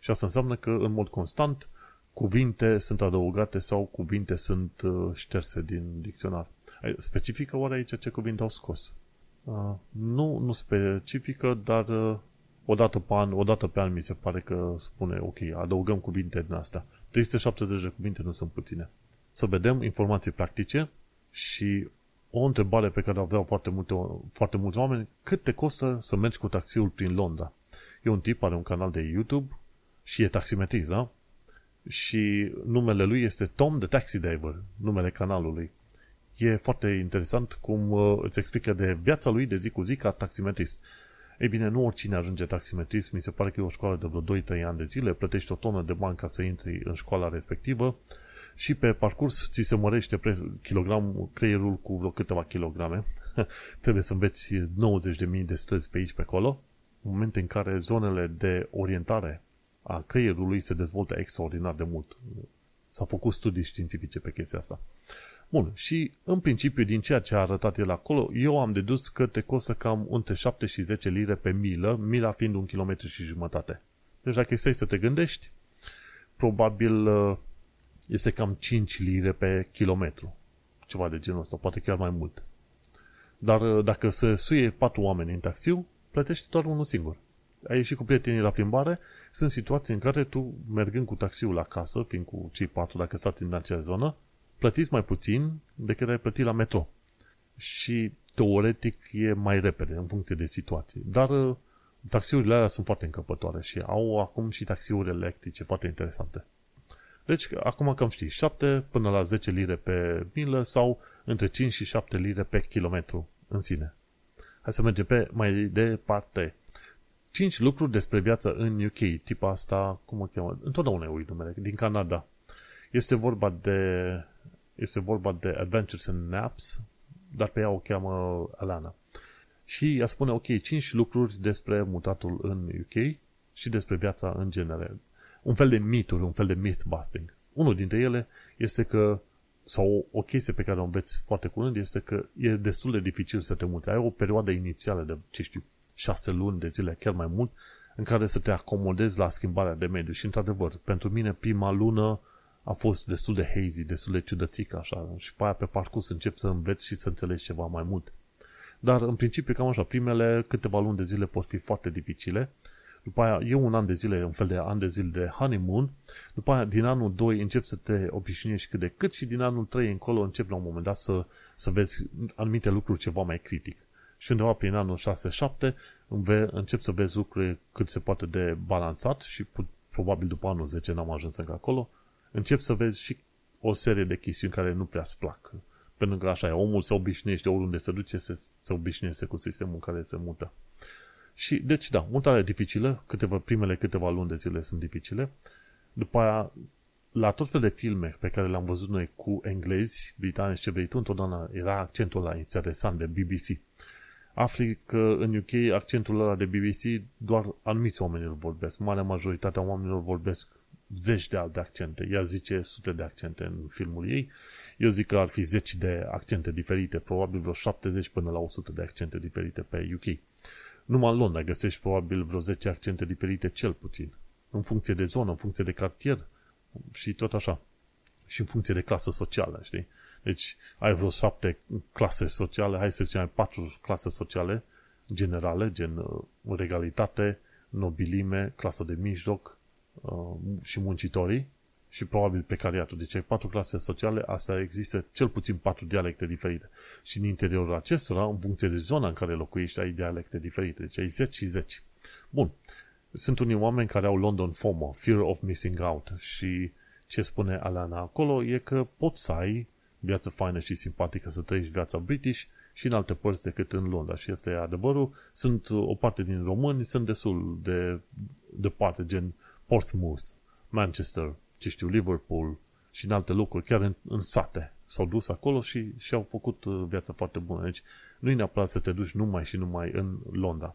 Și asta înseamnă că, în mod constant, cuvinte sunt adăugate sau cuvinte sunt uh, șterse din dicționar. Specifică oare aici ce cuvinte au scos? Uh, nu, nu specifică, dar uh, o dată pe an, o dată pe an mi se pare că spune, ok, adăugăm cuvinte din astea. 370 de cuvinte nu sunt puține. să vedem informații practice și o întrebare pe care o aveau foarte, multe, foarte mulți oameni, cât te costă să mergi cu taxiul prin Londra? E un tip, are un canal de YouTube și e taximetrist, da? Și numele lui este Tom the Taxi Driver, numele canalului. E foarte interesant cum uh, îți explică de viața lui de zi cu zi ca taximetrist. Ei bine, nu oricine ajunge taximetrist, mi se pare că e o școală de vreo 2-3 ani de zile, plătești o tonă de bani ca să intri în școala respectivă și pe parcurs ți se mărește pre- kilogram, creierul cu vreo câteva kilograme. Trebuie să înveți 90.000 de străzi pe aici, pe acolo, în momente în care zonele de orientare a creierului se dezvoltă extraordinar de mult. S-au făcut studii științifice pe chestia asta. Bun, și în principiu din ceea ce a arătat el acolo, eu am dedus că te costă cam între 7 și 10 lire pe milă, mila fiind un kilometru și jumătate. Deci dacă stai să te gândești, probabil uh, este cam 5 lire pe kilometru. Ceva de genul ăsta, poate chiar mai mult. Dar uh, dacă se suie patru oameni în taxiu, plătești doar unul singur. Ai ieșit cu prietenii la plimbare, sunt situații în care tu, mergând cu taxiul la casă, fiind cu cei patru, dacă stați în acea zonă, plătiți mai puțin decât ai plătit la metro. Și teoretic e mai repede în funcție de situație. Dar uh, taxiurile alea sunt foarte încăpătoare și au acum și taxiuri electrice foarte interesante. Deci, acum cam știi, 7 până la 10 lire pe milă sau între 5 și 7 lire pe kilometru în sine. Hai să mergem pe mai departe. 5 lucruri despre viața în UK. Tipa asta, cum o cheamă? Întotdeauna uit numele. Din Canada. Este vorba de este vorba de Adventures in Naps, dar pe ea o cheamă Alana. Și ea spune, ok, 5 lucruri despre mutatul în UK și despre viața în general. Un fel de mituri, un fel de myth-busting. Unul dintre ele este că, sau o chestie pe care o înveți foarte curând, este că e destul de dificil să te muți. Ai o perioadă inițială de, ce știu, 6 luni de zile, chiar mai mult, în care să te acomodezi la schimbarea de mediu. Și, într-adevăr, pentru mine, prima lună a fost destul de hazy, destul de ciudățică așa și pe aia pe parcurs încep să înveți și să înțelegi ceva mai mult. Dar în principiu cam așa, primele câteva luni de zile pot fi foarte dificile, după aia e un an de zile, un fel de an de zile de honeymoon, după aia din anul 2 încep să te obișnuiești cât de cât și din anul 3 încolo încep la un moment dat să, să vezi anumite lucruri ceva mai critic. Și undeva prin anul 6-7 încep să vezi lucruri cât se poate de balansat și probabil după anul 10 n-am ajuns încă acolo, încep să vezi și o serie de chestiuni care nu prea-ți plac. Pentru că așa e, omul se obișnuiește oriunde se duce, se, se obișnuiește cu sistemul în care se mută. Și, deci, da, mutarea dificilă, câteva, primele câteva luni de zile sunt dificile. După aia, la tot fel de filme pe care le-am văzut noi cu englezi, britanici, ce vrei tu, întotdeauna era accentul la interesant de BBC. Afli că în UK accentul ăla de BBC doar anumiți oameni îl vorbesc. Marea majoritatea oamenilor vorbesc zeci de alte accente. Ea zice sute de accente în filmul ei. Eu zic că ar fi zeci de accente diferite, probabil vreo 70 până la 100 de accente diferite pe UK. Numai în Londra găsești probabil vreo 10 accente diferite cel puțin. În funcție de zonă, în funcție de cartier și tot așa. Și în funcție de clasă socială, știi? Deci ai vreo șapte clase sociale, hai să zicem ai patru clase sociale generale, gen uh, regalitate, nobilime, clasă de mijloc, Uh, și muncitorii și probabil precariatul. Deci ai patru clase sociale, asta există cel puțin patru dialecte diferite. Și în interiorul acestora, în funcție de zona în care locuiești, ai dialecte diferite. Deci ai 10 și 10. Bun. Sunt unii oameni care au London FOMO, Fear of Missing Out. Și ce spune Alana acolo e că poți să ai viață faină și simpatică, să trăiești viața British și în alte părți decât în Londra. Și este adevărul. Sunt o parte din români, sunt destul de departe, gen Portsmouth, Manchester, ce știu, Liverpool și în alte locuri, chiar în, în sate. S-au dus acolo și și-au făcut uh, viața foarte bună. Deci nu e neapărat să te duci numai și numai în Londra.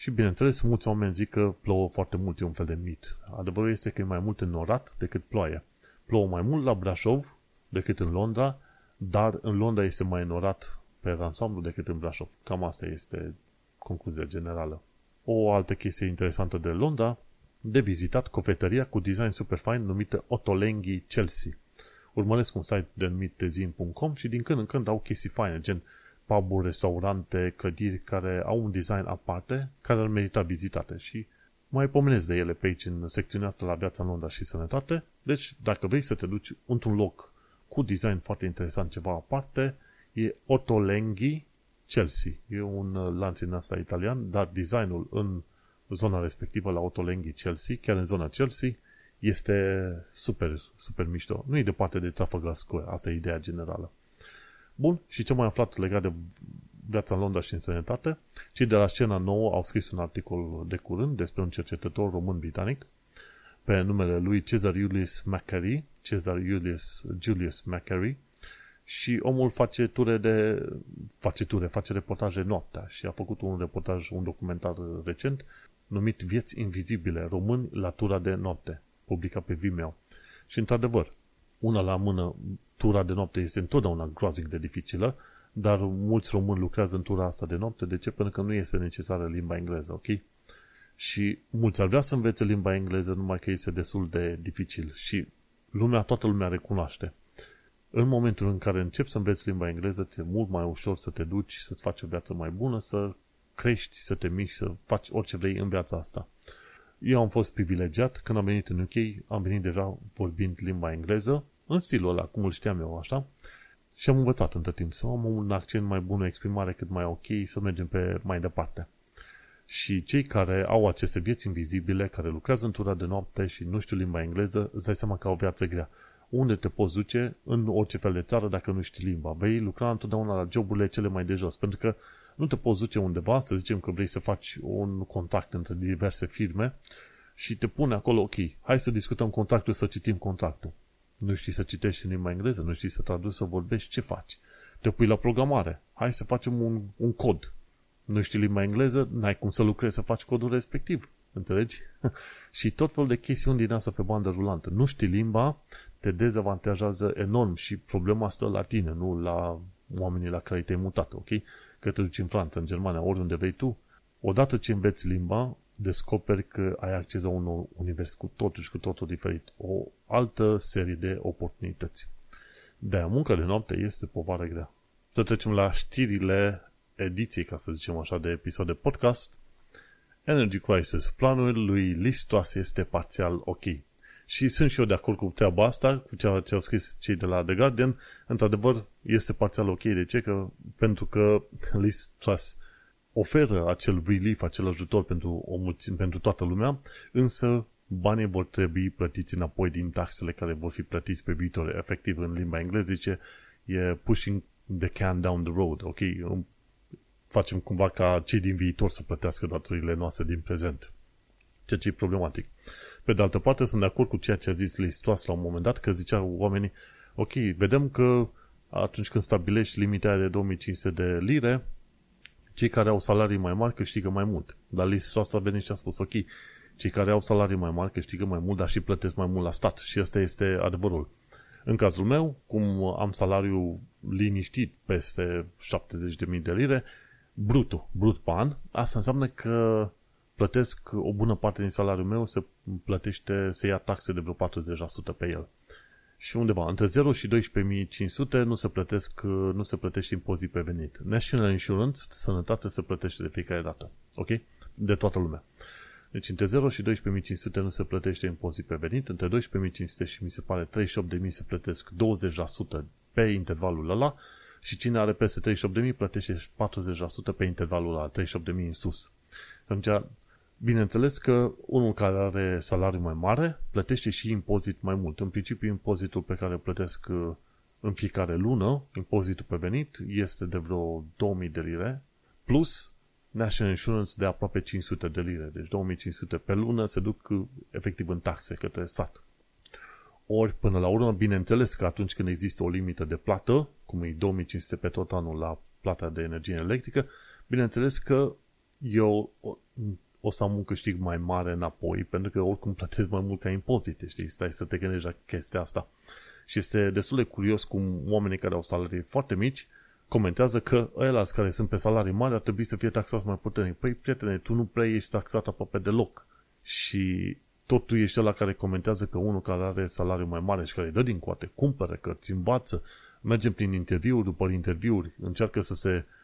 Și bineînțeles, mulți oameni zic că plouă foarte mult, e un fel de mit. Adevărul este că e mai mult înnorat decât ploaie. Plouă mai mult la Brașov decât în Londra, dar în Londra este mai înnorat pe ansamblu decât în Brașov. Cam asta este concluzia generală. O altă chestie interesantă de Londra de vizitat cofetăria cu design super fine numită Otolenghi Chelsea. Urmăresc un site denumit tezin.com și din când în când au chestii faine, gen pub restaurante, clădiri care au un design aparte, care ar merita vizitate și mai pomenesc de ele pe aici în secțiunea asta la viața în Londra și sănătate. Deci, dacă vrei să te duci într-un loc cu design foarte interesant, ceva aparte, e Otolenghi Chelsea. E un uh, lanț în asta italian, dar designul în zona respectivă la Otolenghi Chelsea, chiar în zona Chelsea, este super, super mișto. Nu e departe de Trafalgar Square, asta e ideea generală. Bun, și ce mai aflat legat de viața în Londra și în sănătate, cei de la scena nouă au scris un articol de curând despre un cercetător român-britanic pe numele lui Cezar Julius Macquarie, Cezar Julius, Julius Macquarie, și omul face ture de face ture, face reportaje noaptea și a făcut un reportaj, un documentar recent numit Vieți invizibile, români la tura de noapte, publicat pe Vimeo. Și într-adevăr, una la mână, tura de noapte este întotdeauna groaznic de dificilă, dar mulți români lucrează în tura asta de noapte. De ce? Pentru că nu este necesară limba engleză, ok? Și mulți ar vrea să învețe limba engleză, numai că este destul de dificil. Și lumea, toată lumea recunoaște. În momentul în care începi să înveți limba engleză, ți-e mult mai ușor să te duci, să-ți faci o viață mai bună, să crești, să te miști, să faci orice vrei în viața asta. Eu am fost privilegiat, când am venit în UK, am venit deja vorbind limba engleză, în stilul ăla, cum îl știam eu așa, și am învățat între timp să am un accent mai bun, o exprimare cât mai ok, să mergem pe mai departe. Și cei care au aceste vieți invizibile, care lucrează în tura de noapte și nu știu limba engleză, îți dai seama că au o viață grea. Unde te poți duce în orice fel de țară dacă nu știi limba? Vei lucra întotdeauna la joburile cele mai de jos, pentru că nu te poți duce undeva, să zicem că vrei să faci un contact între diverse firme și te pune acolo, ok, hai să discutăm contractul, să citim contractul. Nu știi să citești în limba engleză, nu știi să traduci, să vorbești, ce faci? Te pui la programare. Hai să facem un, un cod. Nu știi limba engleză, n-ai cum să lucrezi să faci codul respectiv. Înțelegi? și tot felul de chestiuni din asta pe bandă rulantă. Nu știi limba, te dezavantajează enorm și problema asta la tine, nu la oamenii la care te-ai mutat, ok? Că te duci în Franța, în Germania, oriunde vei tu. Odată ce înveți limba, descoperi că ai acces la un univers cu totul și cu totul diferit. O altă serie de oportunități. De-aia munca de noapte este povară grea. Să trecem la știrile ediției, ca să zicem așa, de episod de podcast. Energy Crisis. Planul lui Listos este parțial ok. Și sunt și eu de acord cu treaba asta, cu ceea ce au scris cei de la The Guardian. Într-adevăr, este parțial ok. De ce? Că, pentru că Listos oferă acel relief, acel ajutor pentru, o mulțime, pentru toată lumea, însă banii vor trebui plătiți înapoi din taxele care vor fi plătiți pe viitor. Efectiv, în limba engleză zice, e pushing the can down the road, ok? Facem cumva ca cei din viitor să plătească datorile noastre din prezent. Ceea ce e problematic. Pe de altă parte, sunt de acord cu ceea ce a zis Listoas la un moment dat, că ziceau oamenii, ok, vedem că atunci când stabilești limitarea de 2500 de lire, cei care au salarii mai mari câștigă mai mult. Dar listul asta a venit și a spus, ok, cei care au salarii mai mari câștigă mai mult, dar și plătesc mai mult la stat. Și asta este adevărul. În cazul meu, cum am salariu liniștit peste 70.000 de lire, brutul, brut pe an, asta înseamnă că plătesc o bună parte din salariul meu, se plătește, se ia taxe de vreo 40% pe el și undeva între 0 și 12.500 nu se plătesc, nu se plătește impozit pe venit. National Insurance, sănătate, se plătește de fiecare dată. Ok? De toată lumea. Deci între 0 și 12.500 nu se plătește impozit pe venit, între 12.500 și mi se pare 38.000 se plătesc 20% pe intervalul ăla și cine are peste 38.000 plătește 40% pe intervalul ăla, 38.000 în sus. Atunci Bineînțeles că unul care are salariu mai mare plătește și impozit mai mult. În principiu, impozitul pe care îl plătesc uh, în fiecare lună, impozitul pe venit, este de vreo 2000 de lire, plus National Insurance de aproape 500 de lire. Deci 2500 pe lună se duc uh, efectiv în taxe către stat. Ori, până la urmă, bineînțeles că atunci când există o limită de plată, cum e 2500 pe tot anul la plata de energie electrică, bineînțeles că eu o să am un câștig mai mare înapoi, pentru că oricum plătesc mai mult ca impozite, știi? Stai să te gândești la chestia asta. Și este destul de curios cum oamenii care au salarii foarte mici comentează că ăia care sunt pe salarii mari ar trebui să fie taxați mai puternic. Păi, prietene, tu nu prea ești taxat aproape deloc. Și tot tu ești la care comentează că unul care are salariu mai mare și care îi dă din coate, cumpără cărți, învață, mergem prin interviuri după interviuri, încearcă să se Uh,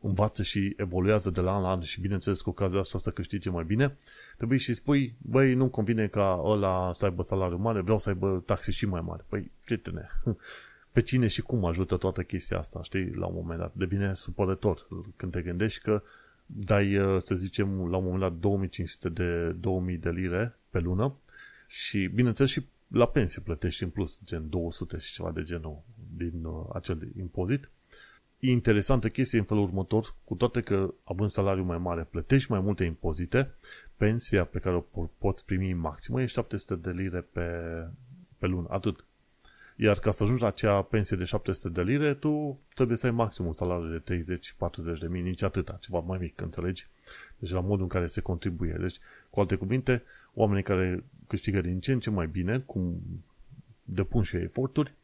învață și evoluează de la an la an și bineînțeles cu ocazia asta să câștige mai bine, trebuie și spui, băi, nu-mi convine ca ăla să aibă salariu mare, vreau să aibă taxe și mai mari. Păi, prietene, pe cine și cum ajută toată chestia asta, știi, la un moment dat. Devine supărător când te gândești că dai, uh, să zicem, la un moment dat 2500 de 2000 de lire pe lună și, bineînțeles, și la pensie plătești în plus, gen 200 și ceva de genul din uh, acel impozit. Interesantă chestie în felul următor, cu toate că având salariu mai mare, plătești mai multe impozite, pensia pe care o poți primi maximă e 700 de lire pe, pe lună, atât. Iar ca să ajungi la acea pensie de 700 de lire, tu trebuie să ai maxim un salariu de 30-40 de mii, nici atâta, ceva mai mic, înțelegi? Deci la modul în care se contribuie. Deci, cu alte cuvinte, oamenii care câștigă din ce în ce mai bine, cum depun și eforturi,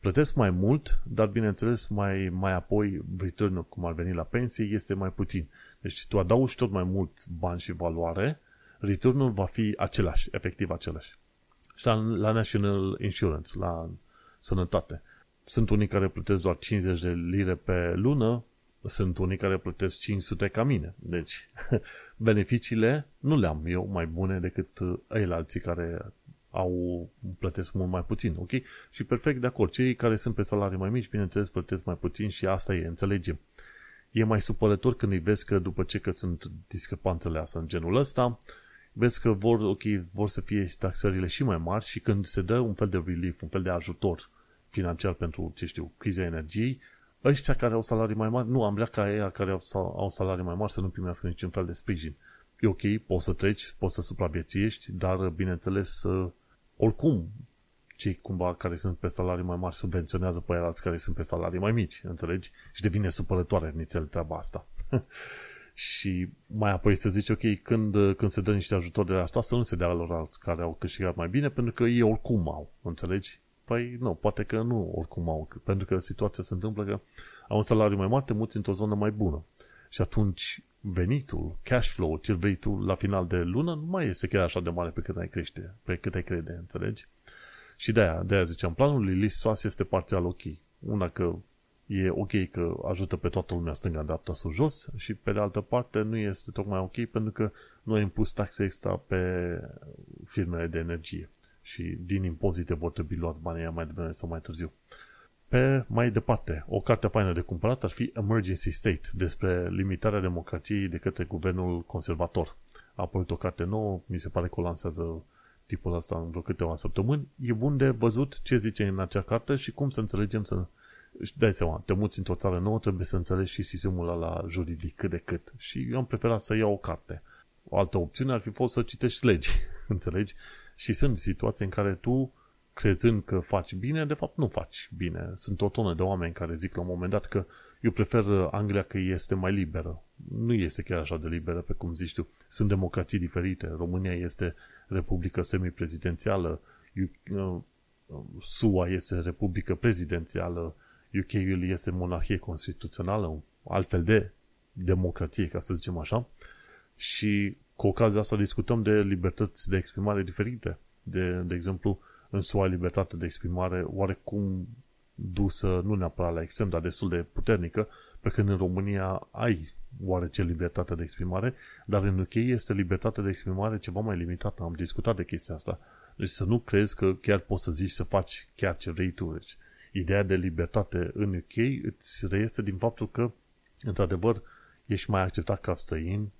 plătesc mai mult, dar bineînțeles mai, mai apoi return cum ar veni la pensie, este mai puțin. Deci tu adaugi tot mai mult bani și valoare, returnul va fi același, efectiv același. Și la, la National Insurance, la sănătate. Sunt unii care plătesc doar 50 de lire pe lună, sunt unii care plătesc 500 ca mine. Deci, beneficiile nu le-am eu mai bune decât ei alții care au plătesc mult mai puțin, ok? Și perfect de acord. Cei care sunt pe salarii mai mici, bineînțeles, plătesc mai puțin și asta e, înțelegem. E mai supărător când îi vezi că după ce că sunt discrepanțele astea în genul ăsta, vezi că vor, ok, vor să fie taxările și mai mari și când se dă un fel de relief, un fel de ajutor financiar pentru, ce știu, criza energiei, ăștia care au salarii mai mari, nu, am vrea ca ei care au, au salarii mai mari să nu primească niciun fel de sprijin. E ok, poți să treci, poți să supraviețuiești, dar, bineînțeles, oricum, cei cumva care sunt pe salarii mai mari subvenționează pe alții care sunt pe salarii mai mici, înțelegi? Și devine supărătoare nițel treaba asta. și mai apoi să zici, ok, când, când se dă niște ajutor de la asta, să nu se dea lor alți care au câștigat mai bine, pentru că ei oricum au, înțelegi? Păi nu, poate că nu oricum au, pentru că situația se întâmplă că au un salariu mai mare, te muți într-o zonă mai bună. Și atunci venitul, cash flow, ce vrei tu la final de lună, nu mai este chiar așa de mare pe cât ai crește, pe cât ai crede, înțelegi? Și de-aia, de-aia ziceam, planul lui Lis Soas este parțial ok. Una că e ok că ajută pe toată lumea stânga, dreapta, sus, jos și pe de altă parte nu este tocmai ok pentru că nu a impus taxe extra pe firmele de energie și din impozite vor trebui luați banii mai devreme sau mai târziu. Pe mai departe, o carte faină de cumpărat ar fi Emergency State, despre limitarea democrației de către guvernul conservator. A apărut o carte nouă, mi se pare că o lansează tipul ăsta în vreo câteva săptămâni. E bun de văzut ce zice în acea carte și cum să înțelegem să și dai seama, te muți într-o țară nouă, trebuie să înțelegi și sistemul ăla juridic cât de cât. Și eu am preferat să iau o carte. O altă opțiune ar fi fost să citești legi, înțelegi? Și sunt situații în care tu, crezând că faci bine, de fapt nu faci bine. Sunt o tonă de oameni care zic la un moment dat că eu prefer Anglia că este mai liberă. Nu este chiar așa de liberă, pe cum zici tu. Sunt democrații diferite. România este republică semiprezidențială, SUA este republică prezidențială, UK-ul este monarhie constituțională, un altfel de democrație, ca să zicem așa. Și cu ocazia asta discutăm de libertăți de exprimare diferite. De, de exemplu, în SUA libertatea de exprimare oarecum dusă, nu neapărat la extrem, dar destul de puternică, pe când în România ai oarece libertatea de exprimare, dar în UK este libertatea de exprimare ceva mai limitată. Am discutat de chestia asta. Deci să nu crezi că chiar poți să zici să faci chiar ce vrei tu. Deci, ideea de libertate în UK îți reiese din faptul că, într-adevăr, ești mai acceptat ca străin,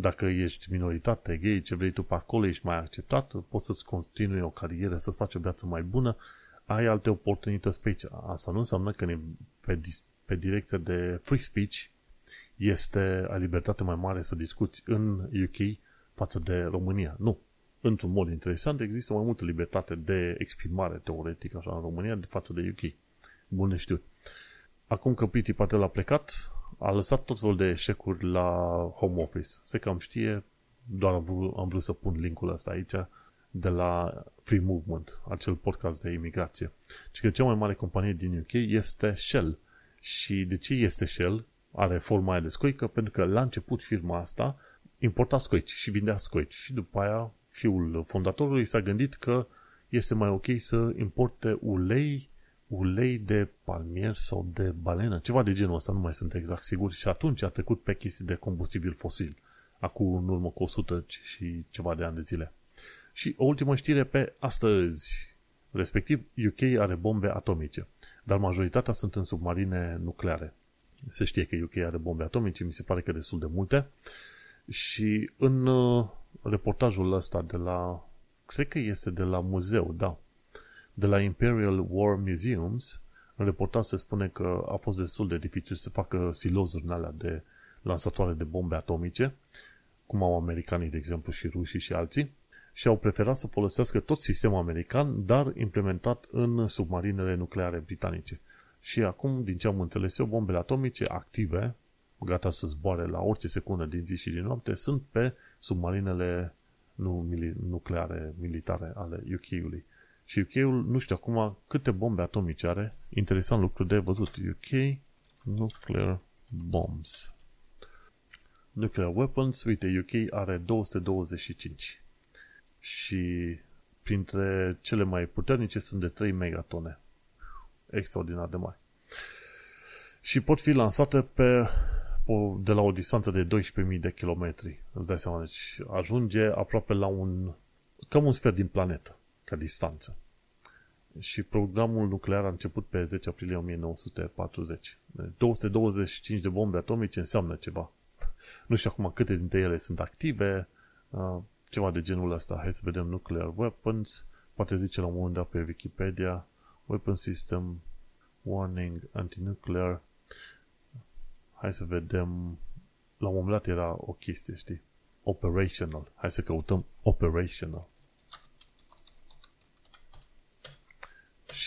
dacă ești minoritate, gay, ce vrei tu pe acolo, ești mai acceptat, poți să-ți continui o carieră, să-ți faci o viață mai bună, ai alte oportunități pe aici. Asta nu înseamnă că pe, pe direcția de free speech este ai libertate mai mare să discuți în UK față de România. Nu. Într-un mod interesant, există mai multă libertate de exprimare teoretică așa în România de față de UK. Bun de știut. Acum că Piti Patel a plecat, a lăsat tot felul de eșecuri la home office. Se cam știe, doar am vrut, am vrut să pun linkul ăsta aici, de la Free Movement, acel podcast de imigrație. Și că cea mai mare companie din UK este Shell. Și de ce este Shell? Are forma aia de scoică, pentru că la început firma asta importa scoici și vindea scoici. Și după aia fiul fondatorului s-a gândit că este mai ok să importe ulei ulei de palmier sau de balenă, ceva de genul ăsta, nu mai sunt exact sigur, și atunci a trecut pe chestii de combustibil fosil, acum în urmă cu 100 și ceva de ani de zile. Și o ultimă știre pe astăzi. Respectiv, UK are bombe atomice, dar majoritatea sunt în submarine nucleare. Se știe că UK are bombe atomice, mi se pare că destul de multe. Și în uh, reportajul ăsta de la, cred că este de la muzeu, da, de la Imperial War Museums, în reportaj se spune că a fost destul de dificil să facă silozuri în alea de lansatoare de bombe atomice, cum au americanii, de exemplu, și rușii și alții, și au preferat să folosească tot sistemul american, dar implementat în submarinele nucleare britanice. Și acum, din ce am înțeles eu, bombele atomice active, gata să zboare la orice secundă din zi și din noapte, sunt pe submarinele nu, mili- nucleare militare ale UK-ului. Și UK-ul, nu știu acum câte bombe atomice are. Interesant lucru de văzut. UK Nuclear Bombs. Nuclear Weapons, uite, UK are 225. Și printre cele mai puternice sunt de 3 megatone. Extraordinar de mari. Și pot fi lansate pe de la o distanță de 12.000 de kilometri. Îți dai seama, deci ajunge aproape la un, cam un sfert din planetă, ca distanță. Și programul nuclear a început pe 10 aprilie 1940. 225 de bombe atomice înseamnă ceva. Nu știu acum câte dintre ele sunt active, ceva de genul ăsta. Hai să vedem nuclear weapons. Poate zice la un moment dat pe Wikipedia Weapon System Warning Anti-Nuclear hai să vedem, la un moment dat era o chestie, știi? Operational. Hai să căutăm operational.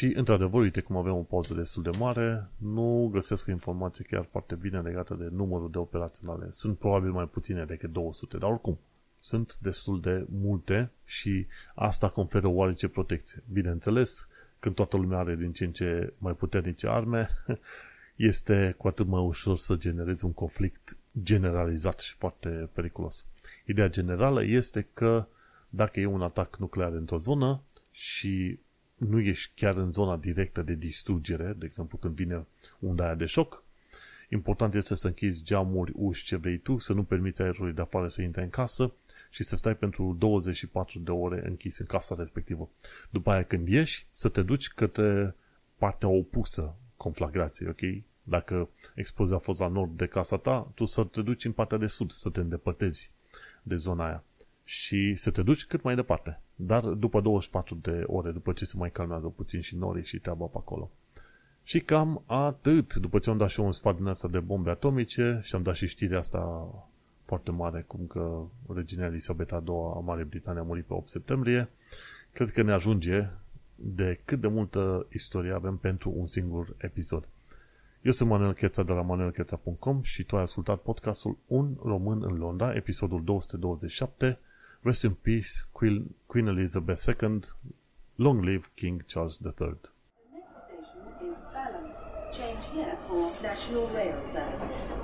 Și, într-adevăr, uite cum avem o pauză destul de mare, nu găsesc o informație chiar foarte bine legată de numărul de operaționale. Sunt probabil mai puține decât 200, dar oricum, sunt destul de multe și asta conferă oarece protecție. Bineînțeles, când toată lumea are din ce în ce mai puternice arme, este cu atât mai ușor să generezi un conflict generalizat și foarte periculos. Ideea generală este că dacă e un atac nuclear într-o zonă și nu ești chiar în zona directă de distrugere, de exemplu când vine unda aia de șoc, important este să închizi geamuri, uși, ce vrei tu, să nu permiți aerului de afară să intre în casă și să stai pentru 24 de ore închis în casa respectivă. După aia când ieși, să te duci către partea opusă conflagrației, ok? Dacă explozia a fost la nord de casa ta, tu să te duci în partea de sud, să te îndepărtezi de zona aia și să te duci cât mai departe. Dar după 24 de ore, după ce se mai calmează puțin și norii și treaba pe acolo. Și cam atât. După ce am dat și eu un sfat din asta de bombe atomice și am dat și știrea asta foarte mare, cum că regina Elisabeta II a Marii Britanii a murit pe 8 septembrie, cred că ne ajunge de cât de multă istorie avem pentru un singur episod. Eu sunt Manuel Cheța de la manuelcheța.com și tu ai ascultat podcastul Un Român în Londra, episodul 227, Rest in Peace, Queen, Queen Elizabeth II, Long Live King Charles III. Change here for National Rail.